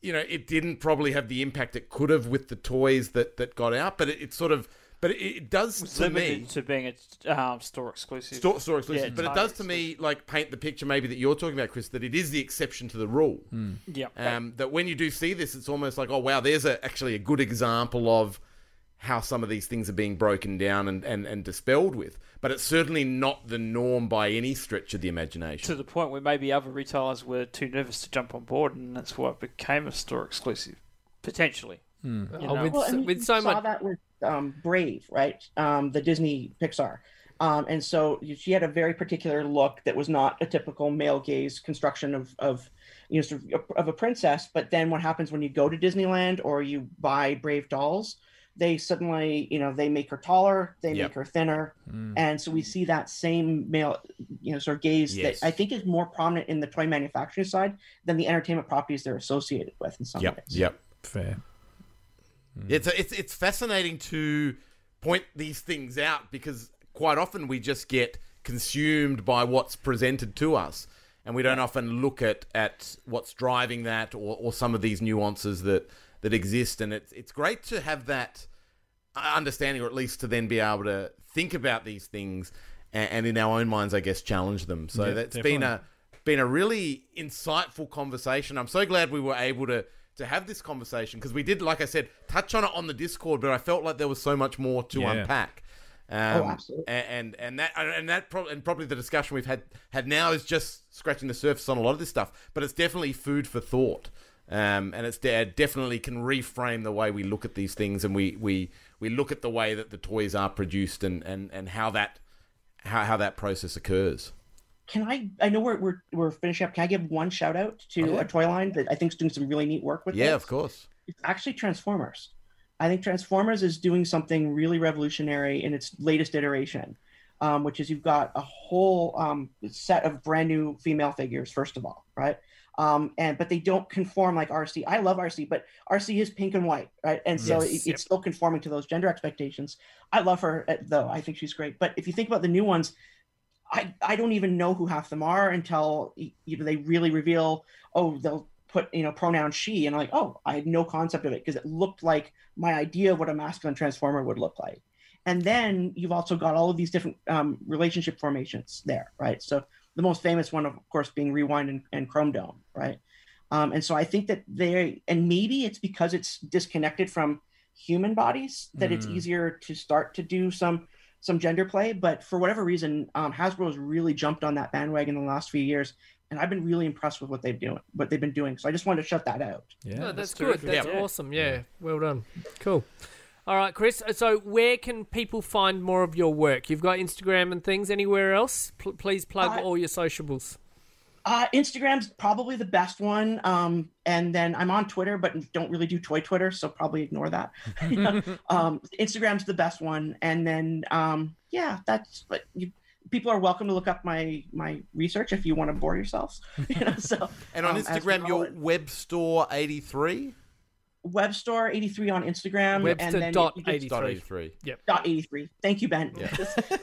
you know it didn't probably have the impact it could have with the toys that that got out, but it, it sort of, but it, it does It's to me. to being a um, store exclusive. Store, store exclusive, Yeah, but it does to me like paint the picture maybe that you're talking about, Chris. That it is the exception to the rule. yeah. Um, that when you do see this, it's almost like, oh wow, there's a, actually a good example of how some of these things are being broken down and, and, and dispelled with. But it's certainly not the norm by any stretch of the imagination. to the point where maybe other retailers were too nervous to jump on board, and that's why it became a store exclusive, potentially. You Oh, know? with, Well, so- and with so saw much. that with um, Brave, right? Um, the Disney Pixar. Um, and so she had a very particular look that was not a typical male gaze construction of, of you know, sort of, of a princess. But then what happens when you go to Disneyland or you buy Brave dolls? They suddenly, you know, they make her taller, they Yep. make her thinner, mm. and so we see that same male, you know, sort of gaze Yes. that I think is more prominent in the toy manufacturing side than the entertainment properties they're associated with in some Yep, ways. yep. Fair. Mm. It's it's it's fascinating to point these things out because quite often we just get consumed by what's presented to us, and we don't often look at at what's driving that or, or some of these nuances that that exist. And it's it's great to have that understanding, or at least to then be able to think about these things and, and in our own minds, I guess, challenge them. So Yeah, that's been a been a really insightful conversation. I'm so glad we were able to to have this conversation because we did, like I said, touch on it on the Discord, but I felt like there was so much more to Yeah. unpack. Um, Oh, absolutely. And and that and that pro- and probably the discussion we've had had now is just scratching the surface on a lot of this stuff, but it's definitely food for thought. Um, and it's de- definitely can reframe the way we look at these things, and we, we, we look at the way that the toys are produced, and, and, and how that how, how that process occurs. Can I? I know we're we're, we're finishing up. Can I give one shout out to Oh, a toy line that I think is doing some really neat work with Yeah, this? of course. It's actually Transformers. I think Transformers is doing something really revolutionary in its latest iteration, um, which is you've got a whole um, set of brand new female figures. First of all, right? Um, and but they don't conform like Arcee. I love Arcee, but Arcee is pink and white, right? And so Yes. it, it's still conforming to those gender expectations. I love her uh, though. I think she's great. But if you think about the new ones, I I don't even know who half them are until you know they really reveal. Oh, they'll put you know pronoun she, and I'm like, oh, I had no concept of it because it looked like my idea of what a masculine transformer would look like. And then you've also got all of these different um, relationship formations there, right? So the most famous one, of course, being Rewind and, and Chromedome, right? Um, and so I think that they, and maybe it's because it's disconnected from human bodies that it's Mm. easier to start to do some some gender play, but for whatever reason, um, has really jumped on that bandwagon in the last few years, and I've been really impressed with what they've doing, what they've been doing. So I just wanted to shut that out. Yeah. No, that's, that's good. terrific. That's Yeah. awesome. Yeah. Well done. Cool. All right, Chris. So, where can people find more of your work? You've got Instagram and things. Anywhere else? P- please plug Uh, all your sociables. Uh, Instagram's probably the best one, um, and then I'm on Twitter, but don't really do toy Twitter, so probably ignore that. [laughs] um, Instagram's the best one, and then um, yeah, that's. But you, people are welcome to look up my my research if you want to bore yourselves. [laughs] You know, so And on um, Instagram, your web store eighty three web store 83 on Instagram, and then dot you can- eighty dot three. eighty three. dot 83 thank you ben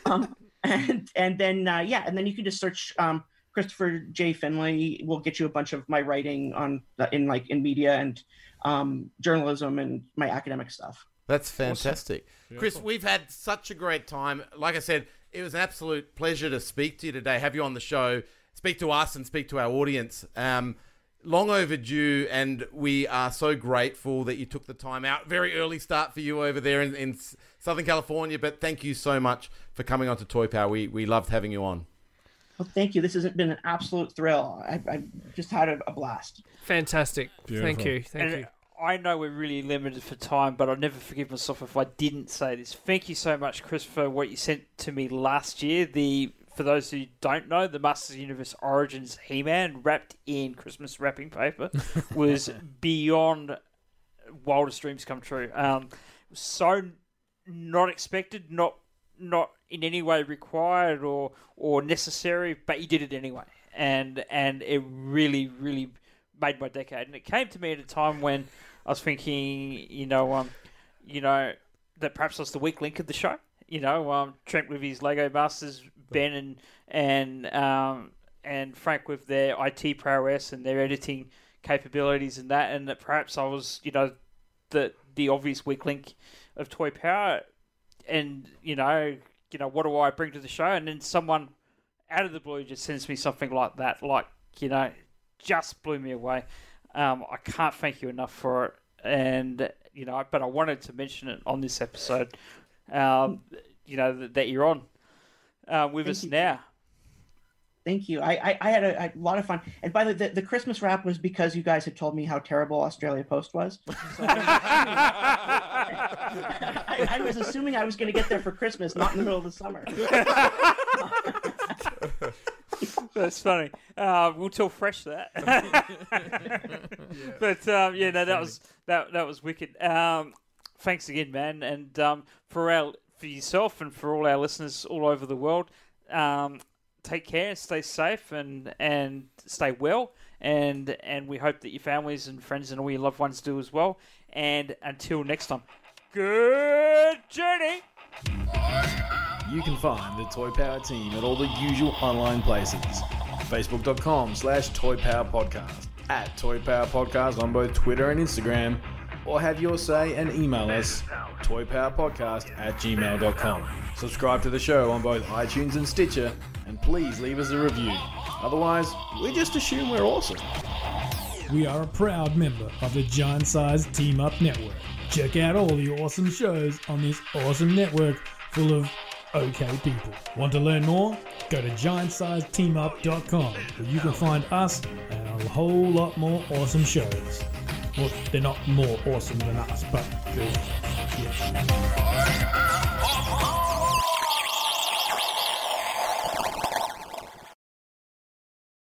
um, [laughs] and and then uh, yeah and then you can just search um, christopher j finley will get you a bunch of my writing on in like in media and um, journalism and my academic stuff That's fantastic. Chris, we've had such a great time. Like I said, it was an absolute pleasure to speak to you today, have you on the show, speak to us and speak to our audience. Um, long overdue, and we are so grateful that you took the time out. Very early start for you over there in, in Southern California, but thank you so much for coming on to Toy Power. We, we loved having you on. well thank you this has been an absolute thrill i, I just had a, a blast Fantastic. Thank you. Thank and you. I know we're really limited for time, but I'll never forgive myself if I didn't say this. Thank you so much, Chris, for what you sent to me last year. The for those who don't know, the Masters Universe Origins He-Man wrapped in Christmas wrapping paper [laughs] was beyond wildest dreams come true. Um, so not expected, not not in any way required or or necessary, but you did it anyway, and and it really really made my decade. And it came to me at a time when I was thinking, you know, um, you know that perhaps I was the weak link of the show. You know, um, Trent with his Lego Masters, Ben and and um, and Frank with their IT prowess and their editing capabilities and that, and that perhaps I was, you know, the the obvious weak link of Toy Power, and you know, you know, what do I bring to the show? And then someone out of the blue just sends me something like that, like you know, just blew me away. Um, I can't thank you enough for it, and you know, but I wanted to mention it on this episode. Um, you know that, that you're on uh, with Thank us you. now. Thank you. I, I, I had a, a lot of fun. And by the way, the, the Christmas wrap was because you guys had told me how terrible Australia Post was. So [laughs] I, I was assuming I was going to get there for Christmas, not in the middle of the summer. [laughs] That's funny. Uh, we'll tell Fresh that. [laughs] But um, yeah, no, that was that that was wicked. Um, thanks again, man, and um, for our for yourself and for all our listeners all over the world. Um, take care, stay safe, and and stay well. And and we hope that your families and friends and all your loved ones do as well. And until next time, good journey. You can find the Toy Power team at all the usual online places. Facebook.com slash Toy Power Podcast, at Toy Power Podcast on both Twitter and Instagram, or have your say and email us toypowerpodcast at gmail.com. Subscribe to the show on both iTunes and Stitcher, and please leave us a review. Otherwise, we just assume we're awesome. We are a proud member of the Giant Size Team Up Network. Check out all the awesome shows on this awesome network full of okay people. Want to learn more? Go to giantsizeteamup.com where you can find us and a whole lot more awesome shows. Well, they're not more awesome than us, but yeah.